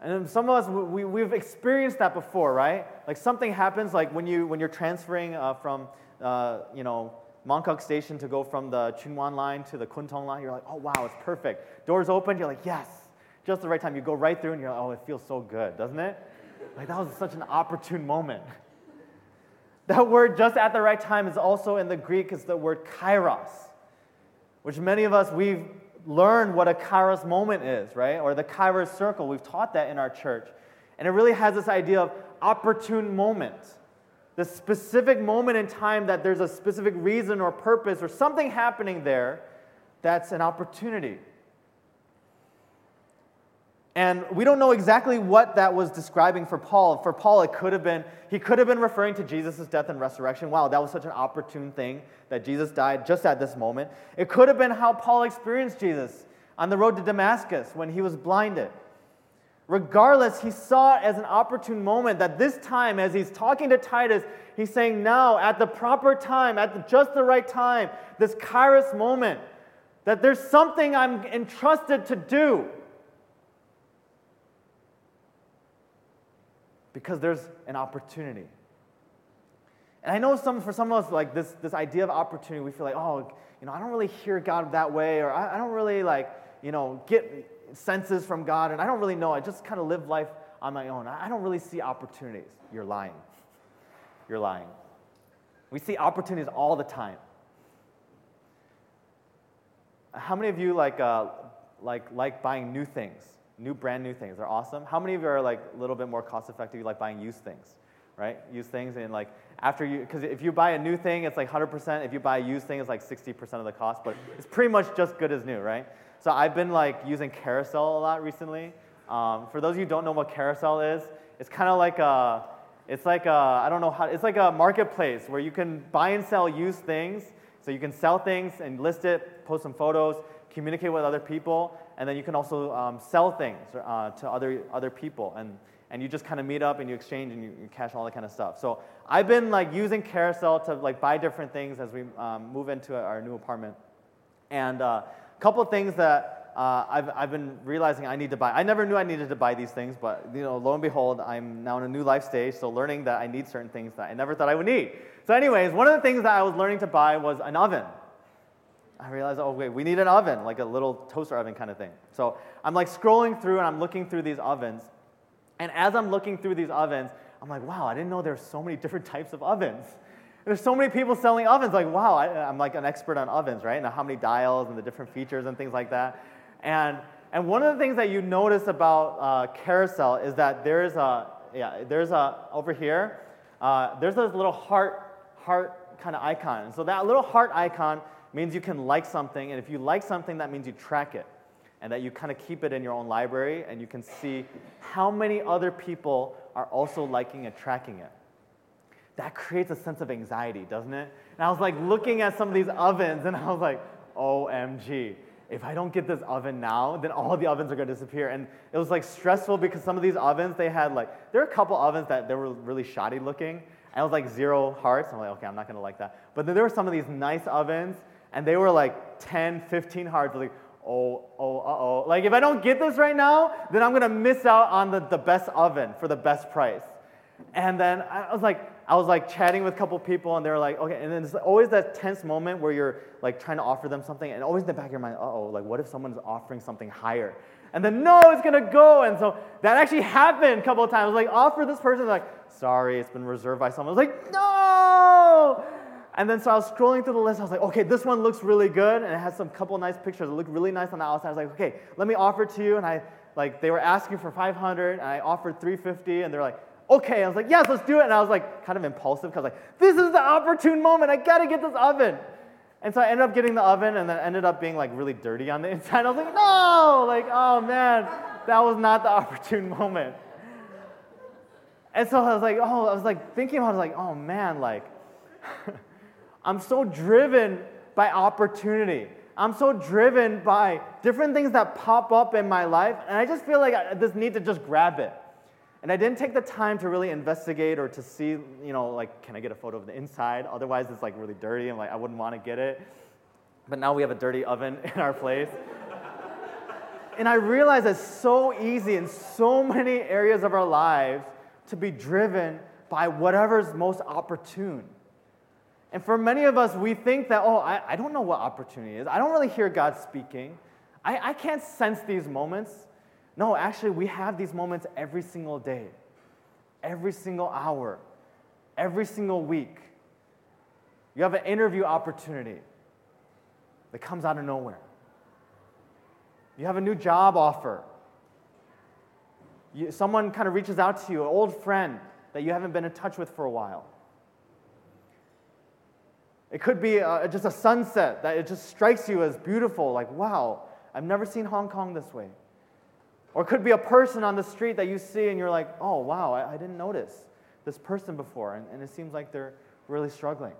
And some of us, we, we've experienced that before, right? Like something happens, like when, you, when you're transferring uh, from, uh, you know, Mongkok Station to go from the Tsuen Wan line to the Kwun Tong line, you're like, oh, wow, it's perfect. Doors open, you're like, yes, just the right time. You go right through and you're like, oh, it feels so good, doesn't it? Like that was such an opportune moment. That word just at the right time is also in the Greek, is the word kairos, which many of us, we've learned what a kairos moment is, right? Or the kairos circle. We've taught that in our church. And it really has this idea of opportune moment. The specific moment in time that there's a specific reason or purpose or something happening there that's an opportunity. And we don't know exactly what that was describing for Paul. For Paul, it could have been, he could have been referring to Jesus' death and resurrection. Wow, that was such an opportune thing that Jesus died just at this moment. It could have been how Paul experienced Jesus on the road to Damascus when he was blinded. Regardless, he saw it as an opportune moment that this time, as he's talking to Titus, he's saying, Now, at the proper time, at the, just the right time, this kairos moment, that there's something I'm entrusted to do. Because there's an opportunity. And I know some, for some of us, like this, this idea of opportunity, we feel like, oh, you know, I don't really hear God that way, or I, I don't really like, you know, get senses from God, and I don't really know. I just kind of live life on my own. I don't really see opportunities. You're lying. You're lying. We see opportunities all the time. How many of you like, uh, like, like buying new things? New brand new things. They're awesome. How many of you are like a little bit more cost effective? You like buying used things, right? Used things and like after you, because if you buy a new thing, it's like 100%. If you buy a used thing, it's like 60% of the cost, but it's pretty much just good as new, right? So I've been like using Carousell a lot recently. Um, for those of you who don't know what Carousell is, it's kind of like a, it's like a, I don't know how, it's like a marketplace where you can buy and sell used things. So you can sell things and list it, post some photos, communicate with other people, and then you can also um, sell things uh, to other, other people. And, and you just kind of meet up and you exchange and you, you, cash all that kind of stuff. So I've been like using Carousell to like buy different things as we um, move into our new apartment. And a uh, couple of things that uh, I've, I've been realizing I need to buy. I never knew I needed to buy these things, but you know, lo and behold, I'm now in a new life stage, so learning that I need certain things that I never thought I would need. So, anyways, one of the things that I was learning to buy was an oven. I realized, oh, wait, we need an oven, like a little toaster oven kind of thing. So I'm like scrolling through and I'm looking through these ovens. And as I'm looking through these ovens, I'm like, wow, I didn't know there's so many different types of ovens. There's so many people selling ovens. Like, wow, I, am like an expert on ovens, right? And how many dials and the different features and things like that. And, and one of the things that you notice about uh, Carousell is that there's a, yeah, there's a, over here, uh, there's this little heart, heart kind of icon. And so that little heart icon means you can like something, and if you like something, that means you track it, and that you kind of keep it in your own library, and you can see how many other people are also liking and tracking it. That creates a sense of anxiety, doesn't it? And I was like looking at some of these ovens, and I was like, OMG. If I don't get this oven now, then all the ovens are gonna disappear. And it was like stressful because some of these ovens, they had like, there are a couple ovens that they were really shoddy looking. And it was like zero hearts. I'm like, okay, I'm not gonna like that. But then there were some of these nice ovens, and they were like 10, 15 hearts. Like, oh, oh, uh oh. Like, if I don't get this right now, then I'm gonna miss out on the, the best oven for the best price. And then I was like, I was like chatting with a couple people, and they were like, okay. And then it's always that tense moment where you're like trying to offer them something, and always in the back of your mind, oh, like what if someone's offering something higher? And then no, it's gonna go. And so that actually happened a couple of times. Like offer this person, like sorry, it's been reserved by someone. I was like no. And then so I was scrolling through the list. I was like, okay, this one looks really good, and it has some couple nice pictures. It looked really nice on the outside. I was like, okay, let me offer to you. And I like they were asking for 500, and I offered 350, and they're like, okay. I was like, yes, let's do it. And I was like, kind of impulsive because I was like, this is the opportune moment. I gotta get this oven. And so I ended up getting the oven, and then ended up being like really dirty on the inside. I was like, no, like, oh man, that was not the opportune moment. And so I was like, oh, I was like thinking about it, like, oh man, like, I'm so driven by opportunity. I'm so driven by different things that pop up in my life, and I just feel like I just need to just grab it. And I didn't take the time to really investigate or to see, you know, like, can I get a photo of the inside? Otherwise, it's like really dirty. I'm like, I wouldn't want to get it. But now we have a dirty oven in our place. and I realize it's so easy in so many areas of our lives to be driven by whatever's most opportune. And for many of us, we think that, oh, I, I don't know what opportunity is. I don't really hear God speaking. I, I can't sense these moments. No, actually, we have these moments every single day, every single hour, every single week. You have an interview opportunity that comes out of nowhere. You have a new job offer. You, someone kind of reaches out to you, an old friend that you haven't been in touch with for a while. It could be uh, just a sunset that it just strikes you as beautiful, like, wow, I've never seen Hong Kong this way. Or it could be a person on the street that you see and you're like, oh, wow, I, I didn't notice this person before. And, and it seems like they're really struggling.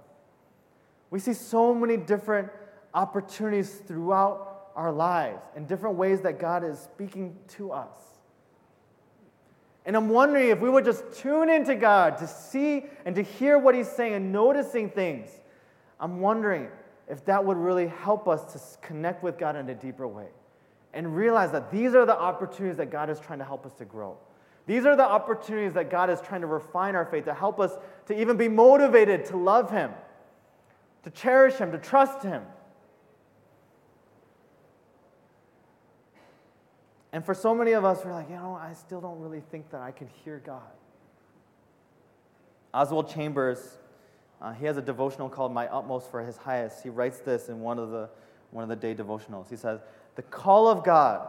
We see so many different opportunities throughout our lives in different ways that God is speaking to us. And I'm wondering if we would just tune into God to see and to hear what He's saying and noticing things. I'm wondering if that would really help us to connect with God in a deeper way and realize that these are the opportunities that God is trying to help us to grow. These are the opportunities that God is trying to refine our faith, to help us to even be motivated to love Him, to cherish Him, to trust Him. And for so many of us, we're like, you know, I still don't really think that I can hear God. Oswald Chambers, uh, he has a devotional called My Utmost for His Highest. He writes this in one of the, one of the day devotionals. He says, the call of God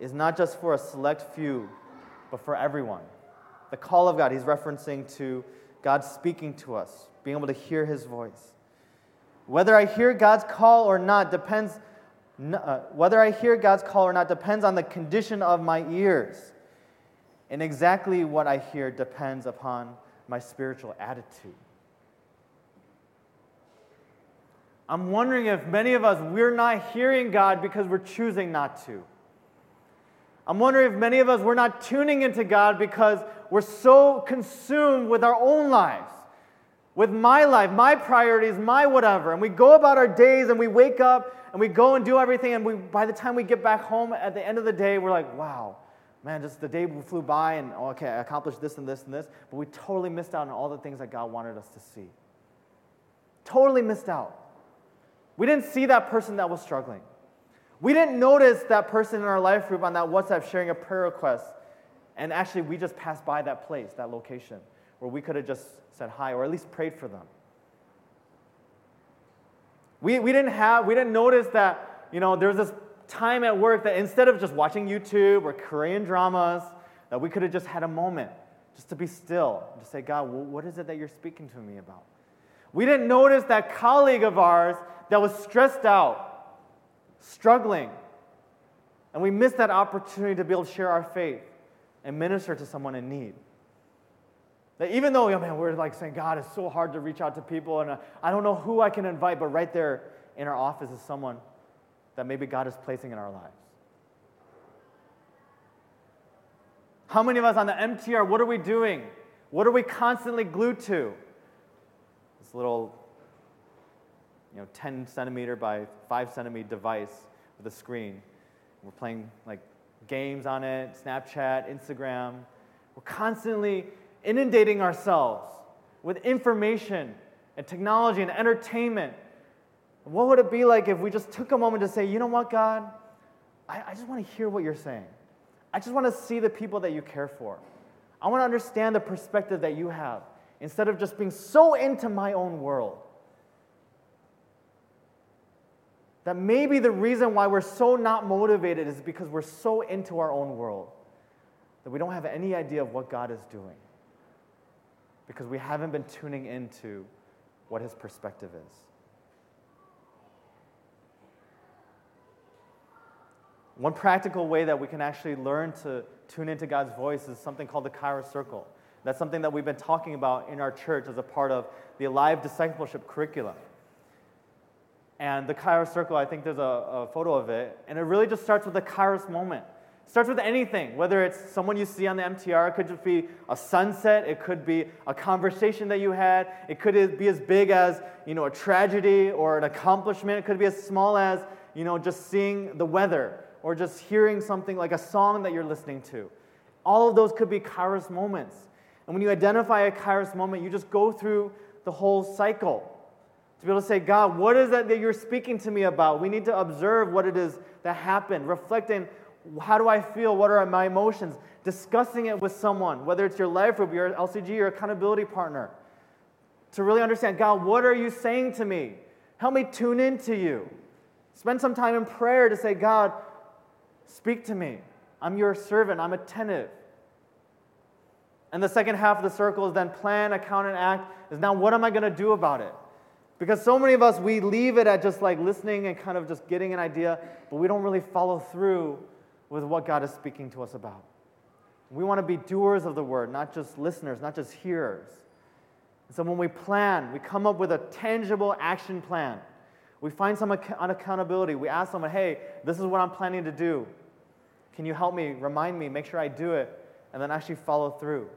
is not just for a select few, but for everyone. The call of God, he's referencing to God speaking to us, being able to hear his voice. Whether I hear God's call or not depends uh, whether I hear God's call or not depends on the condition of my ears. And exactly what I hear depends upon my spiritual attitude. I'm wondering if many of us, we're not hearing God because we're choosing not to. I'm wondering if many of us, we're not tuning into God because we're so consumed with our own lives, with my life, my priorities, my whatever. And we go about our days and we wake up and we go and do everything. And we, by the time we get back home at the end of the day, we're like, wow, man, just the day flew by and oh, okay, I accomplished this and this and this. But we totally missed out on all the things that God wanted us to see. Totally missed out. We didn't see that person that was struggling. We didn't notice that person in our life group on that WhatsApp sharing a prayer request. And actually, we just passed by that place, that location, where we could have just said hi or at least prayed for them. We, we didn't have, we didn't notice that, you know, there was this time at work that instead of just watching YouTube or Korean dramas, that we could have just had a moment just to be still, to say, God, what is it that you're speaking to me about? We didn't notice that colleague of ours that was stressed out, struggling. And we missed that opportunity to be able to share our faith and minister to someone in need. That even though, oh man, we're like saying, God, it's so hard to reach out to people, and uh, I don't know who I can invite, but right there in our office is someone that maybe God is placing in our lives. How many of us on the MTR, what are we doing? What are we constantly glued to? This little, you know, 10 centimeter by 5 centimeter device with a screen. We're playing like games on it, Snapchat, Instagram. We're constantly inundating ourselves with information and technology and entertainment. What would it be like if we just took a moment to say, you know what, God? I, I just want to hear what you're saying. I just want to see the people that you care for. I want to understand the perspective that you have instead of just being so into my own world. That maybe the reason why we're so not motivated is because we're so into our own world that we don't have any idea of what God is doing because we haven't been tuning into what his perspective is. One practical way that we can actually learn to tune into God's voice is something called the Kairos Circle. That's something that we've been talking about in our church as a part of the Alive Discipleship curriculum. And the Kairos Circle, I think there's a, a photo of it, and it really just starts with the Kairos moment. It starts with anything, whether it's someone you see on the MTR, it could just be a sunset, it could be a conversation that you had, it could be as big as you know a tragedy or an accomplishment, it could be as small as you know just seeing the weather or just hearing something like a song that you're listening to. All of those could be kairos moments. And when you identify a kairos moment, you just go through the whole cycle to be able to say, God, what is that that you're speaking to me about? We need to observe what it is that happened, reflecting how do I feel, what are my emotions, discussing it with someone, whether it's your life group, your LCG, your accountability partner, to really understand, God, what are you saying to me? Help me tune into you. Spend some time in prayer to say, God, Speak to me. I'm your servant. I'm attentive. And the second half of the circle is then plan, account, and act. Is now what am I going to do about it? Because so many of us, we leave it at just like listening and kind of just getting an idea, but we don't really follow through with what God is speaking to us about. We want to be doers of the word, not just listeners, not just hearers. And so when we plan, we come up with a tangible action plan. We find some accountability. We ask someone, hey, this is what I'm planning to do. Can you help me, remind me, make sure I do it, and then actually follow through?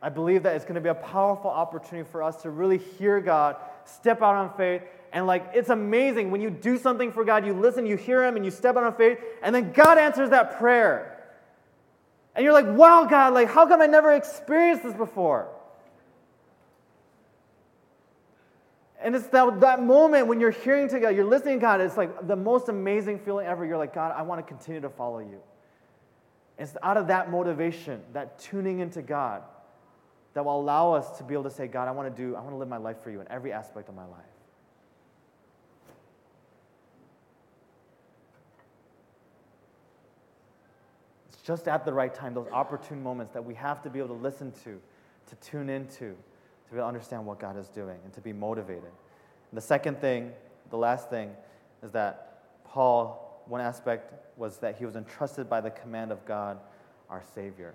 I believe that it's going to be a powerful opportunity for us to really hear God, step out on faith, and like it's amazing when you do something for God, you listen, you hear Him, and you step out on faith, and then God answers that prayer. And you're like, wow, God, like, how come I never experienced this before? And it's that, that moment when you're hearing to God, you're listening to God, it's like the most amazing feeling ever. You're like, God, I want to continue to follow you. It's out of that motivation, that tuning into God, that will allow us to be able to say, God, I want to do, I want to live my life for you in every aspect of my life. It's just at the right time, those opportune moments that we have to be able to listen to, to tune into to be able to understand what God is doing and to be motivated. And the second thing, the last thing, is that Paul, one aspect was that he was entrusted by the command of God, our Savior.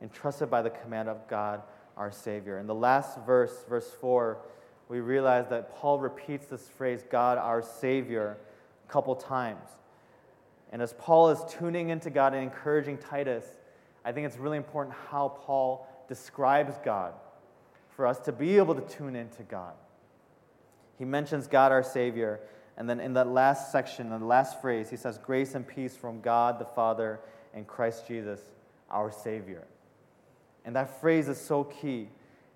Entrusted by the command of God, our Savior. In the last verse, verse 4, we realize that Paul repeats this phrase, God, our Savior, a couple times. And as Paul is tuning into God and encouraging Titus, I think it's really important how Paul describes God for us to be able to tune into God. He mentions God our Savior, and then in that last section, the last phrase, he says, Grace and peace from God the Father and Christ Jesus, our Savior. And that phrase is so key.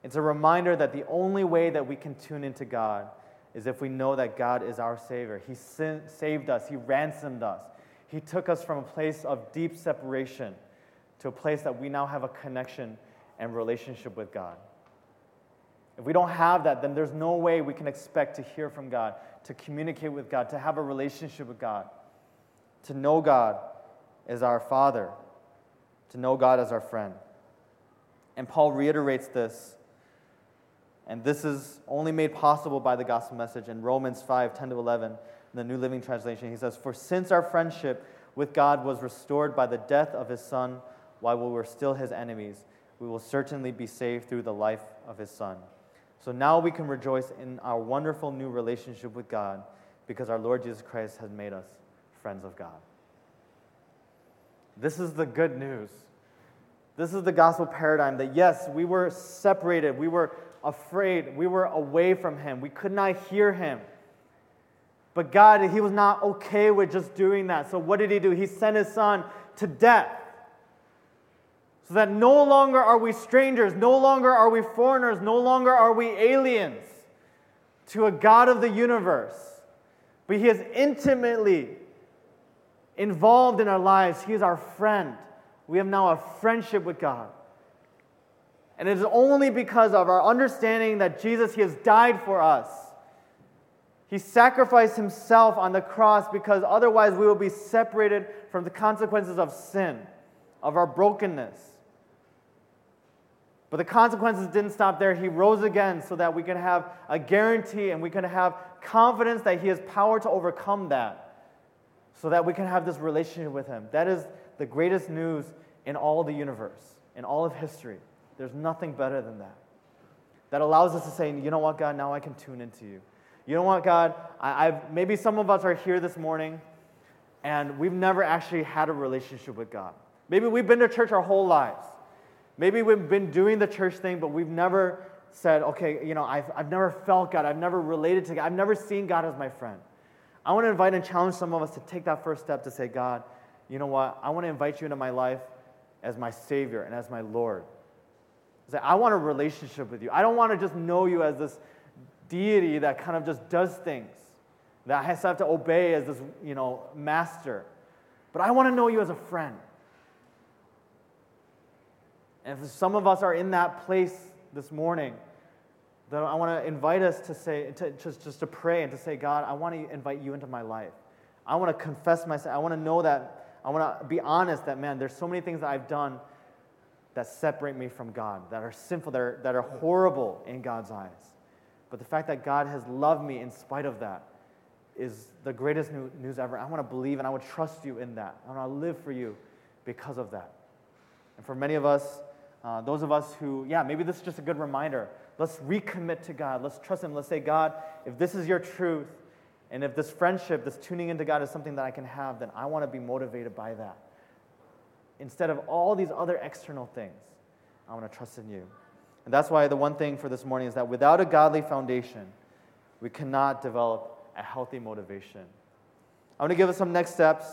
It's a reminder that the only way that we can tune into God is if we know that God is our Savior. He saved us, He ransomed us, He took us from a place of deep separation to a place that we now have a connection and relationship with God. If we don't have that, then there's no way we can expect to hear from God, to communicate with God, to have a relationship with God, to know God as our Father, to know God as our friend. And Paul reiterates this. And this is only made possible by the gospel message in Romans 5 10 to 11, in the New Living Translation. He says, For since our friendship with God was restored by the death of his Son while we were still his enemies, we will certainly be saved through the life of his Son. So now we can rejoice in our wonderful new relationship with God because our Lord Jesus Christ has made us friends of God. This is the good news. This is the gospel paradigm that yes, we were separated, we were afraid, we were away from Him, we could not hear Him. But God, He was not okay with just doing that. So what did He do? He sent His Son to death. So that no longer are we strangers, no longer are we foreigners, no longer are we aliens to a God of the universe. But He is intimately involved in our lives. He is our friend. We have now a friendship with God. And it is only because of our understanding that Jesus, He has died for us. He sacrificed Himself on the cross because otherwise we will be separated from the consequences of sin, of our brokenness. But the consequences didn't stop there. He rose again so that we can have a guarantee and we can have confidence that He has power to overcome that, so that we can have this relationship with Him. That is the greatest news in all the universe, in all of history. There's nothing better than that. That allows us to say, you know what, God, now I can tune into you. You know what, God, I, have maybe some of us are here this morning and we've never actually had a relationship with God. Maybe we've been to church our whole lives. Maybe we've been doing the church thing, but we've never said, okay, you know, I've, I've never felt God. I've never related to God. I've never seen God as my friend. I want to invite and challenge some of us to take that first step to say, God, you know what? I want to invite you into my life as my Savior and as my Lord. Say, I want a relationship with you. I don't want to just know you as this deity that kind of just does things, that I have to obey as this, you know, master. But I want to know you as a friend. And if some of us are in that place this morning, then I want to invite us to say, to, just, just to pray and to say, God, I want to invite you into my life. I want to confess myself. I want to know that, I want to be honest that, man, there's so many things that I've done that separate me from God, that are sinful, that are, that are horrible in God's eyes. But the fact that God has loved me in spite of that is the greatest news ever. I want to believe and I would trust you in that. I want to live for you because of that. And for many of us, uh, those of us who, yeah, maybe this is just a good reminder. Let's recommit to God. Let's trust Him. Let's say, God, if this is your truth, and if this friendship, this tuning into God is something that I can have, then I want to be motivated by that. Instead of all these other external things, I want to trust in you. And that's why the one thing for this morning is that without a godly foundation, we cannot develop a healthy motivation. I want to give us some next steps.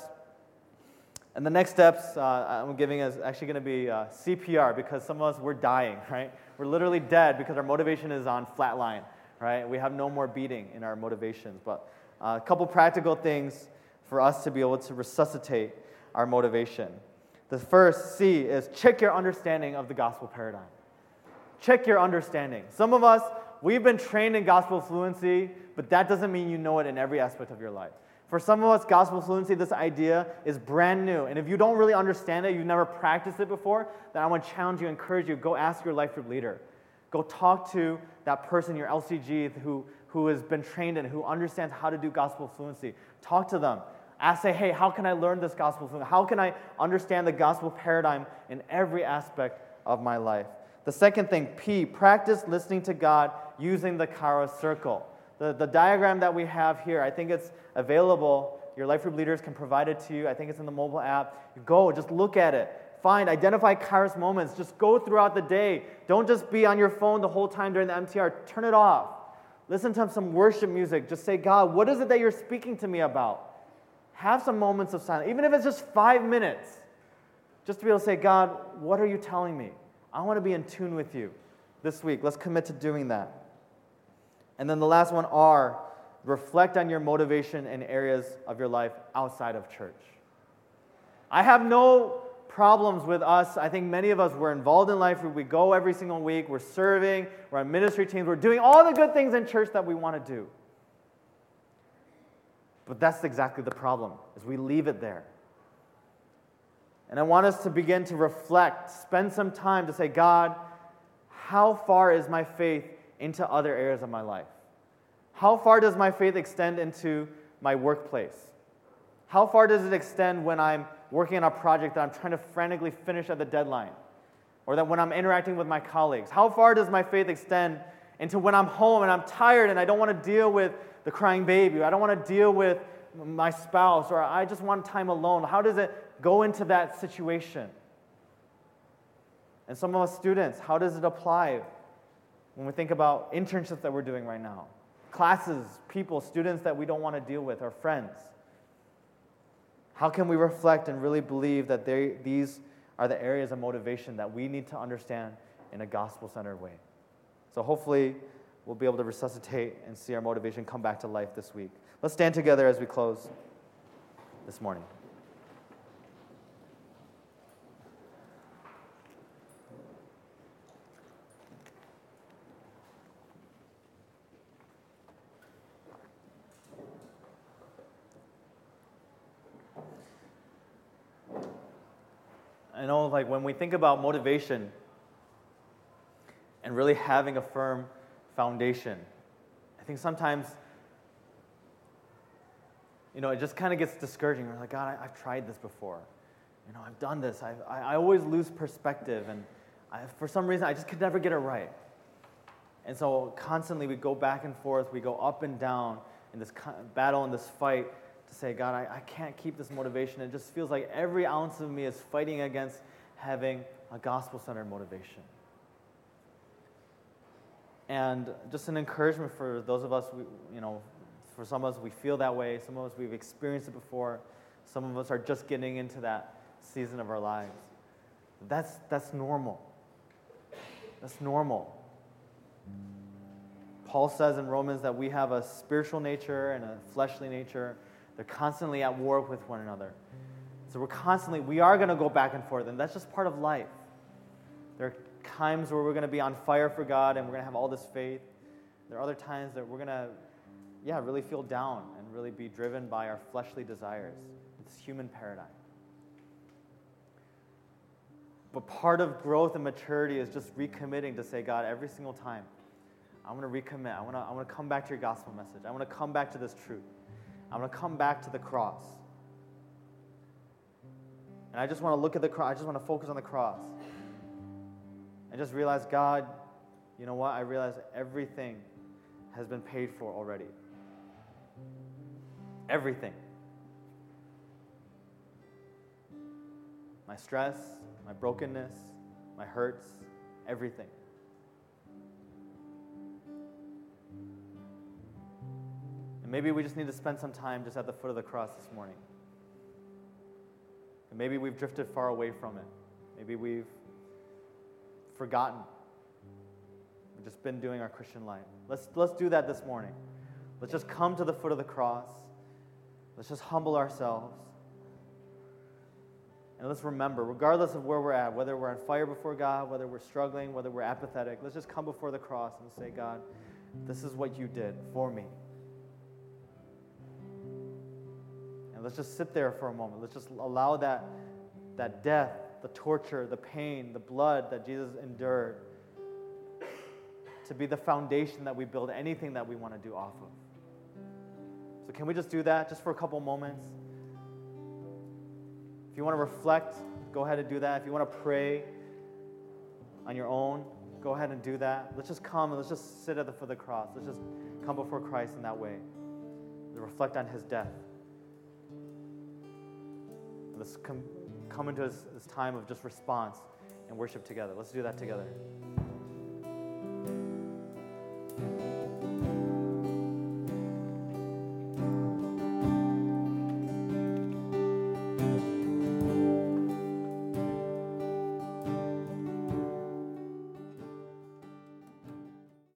And the next steps uh, I'm giving is actually going to be uh, CPR because some of us, we're dying, right? We're literally dead because our motivation is on flatline, right? We have no more beating in our motivations. But a couple practical things for us to be able to resuscitate our motivation. The first C is check your understanding of the gospel paradigm. Check your understanding. Some of us, we've been trained in gospel fluency, but that doesn't mean you know it in every aspect of your life. For some of us, gospel fluency, this idea is brand new. And if you don't really understand it, you've never practiced it before, then I want to challenge you, encourage you, go ask your life group leader. Go talk to that person, your LCG, who, who has been trained and who understands how to do gospel fluency. Talk to them. Ask, say, hey, how can I learn this gospel fluency? How can I understand the gospel paradigm in every aspect of my life? The second thing, P, practice listening to God using the Kairos circle. The, the diagram that we have here, I think it's available. Your life group leaders can provide it to you. I think it's in the mobile app. Go, just look at it. Find, identify Kairos moments. Just go throughout the day. Don't just be on your phone the whole time during the MTR. Turn it off. Listen to some worship music. Just say, God, what is it that you're speaking to me about? Have some moments of silence, even if it's just five minutes. Just to be able to say, God, what are you telling me? I want to be in tune with you this week. Let's commit to doing that. And then the last one R, reflect on your motivation in areas of your life outside of church. I have no problems with us. I think many of us, we're involved in life. We go every single week. We're serving. We're on ministry teams. We're doing all the good things in church that we want to do. But that's exactly the problem, is we leave it there. And I want us to begin to reflect, spend some time to say, God, how far is my faith into other areas of my life? How far does my faith extend into my workplace? How far does it extend when I'm working on a project that I'm trying to frantically finish at the deadline? Or that when I'm interacting with my colleagues? How far does my faith extend into when I'm home and I'm tired and I don't want to deal with the crying baby? or I don't want to deal with my spouse or I just want time alone? How does it go into that situation? And some of us students, how does it apply when we think about internships that we're doing right now? Classes, people, students that we don't want to deal with, our friends. How can we reflect and really believe that they, these are the areas of motivation that we need to understand in a gospel centered way? So hopefully, we'll be able to resuscitate and see our motivation come back to life this week. Let's stand together as we close this morning. I know, like, when we think about motivation and really having a firm foundation, I think sometimes, you know, it just kind of gets discouraging. We're like, God, I, have tried this before. You know, I've done this. I, I, I always lose perspective, and I, for some reason, I just could never get it right. And so, constantly, we go back and forth, we go up and down in this battle, in this fight to say, God, I, I can't keep this motivation. It just feels like every ounce of me is fighting against having a gospel centered motivation. And just an encouragement for those of us, we, you know, for some of us, we feel that way. Some of us, we've experienced it before. Some of us are just getting into that season of our lives. That's, that's normal. That's normal. Paul says in Romans that we have a spiritual nature and a fleshly nature. They're constantly at war with one another. So we're constantly, we are going to go back and forth, and that's just part of life. There are times where we're going to be on fire for God and we're going to have all this faith. There are other times that we're going to, yeah, really feel down and really be driven by our fleshly desires. It's human paradigm. But part of growth and maturity is just recommitting to say, God, every single time, I want to recommit. I want to, I want to come back to your gospel message. I want to come back to this truth. I'm going to come back to the cross. And I just want to look at the cross. I just want to focus on the cross. And just realize, God, you know what? I realize everything has been paid for already. Everything. My stress, my brokenness, my hurts, everything. And maybe we just need to spend some time just at the foot of the cross this morning. And maybe we've drifted far away from it. Maybe we've forgotten. We've just been doing our Christian life. Let's, let's do that this morning. Let's just come to the foot of the cross. Let's just humble ourselves. And let's remember, regardless of where we're at, whether we're on fire before God, whether we're struggling, whether we're apathetic, let's just come before the cross and say, God, this is what you did for me. And let's just sit there for a moment. Let's just allow that, that death, the torture, the pain, the blood that Jesus endured to be the foundation that we build anything that we want to do off of. So, can we just do that just for a couple moments? If you want to reflect, go ahead and do that. If you want to pray on your own, go ahead and do that. Let's just come and let's just sit at the foot of the cross. Let's just come before Christ in that way. Reflect on his death let's come into this, this time of just response and worship together. Let's do that together.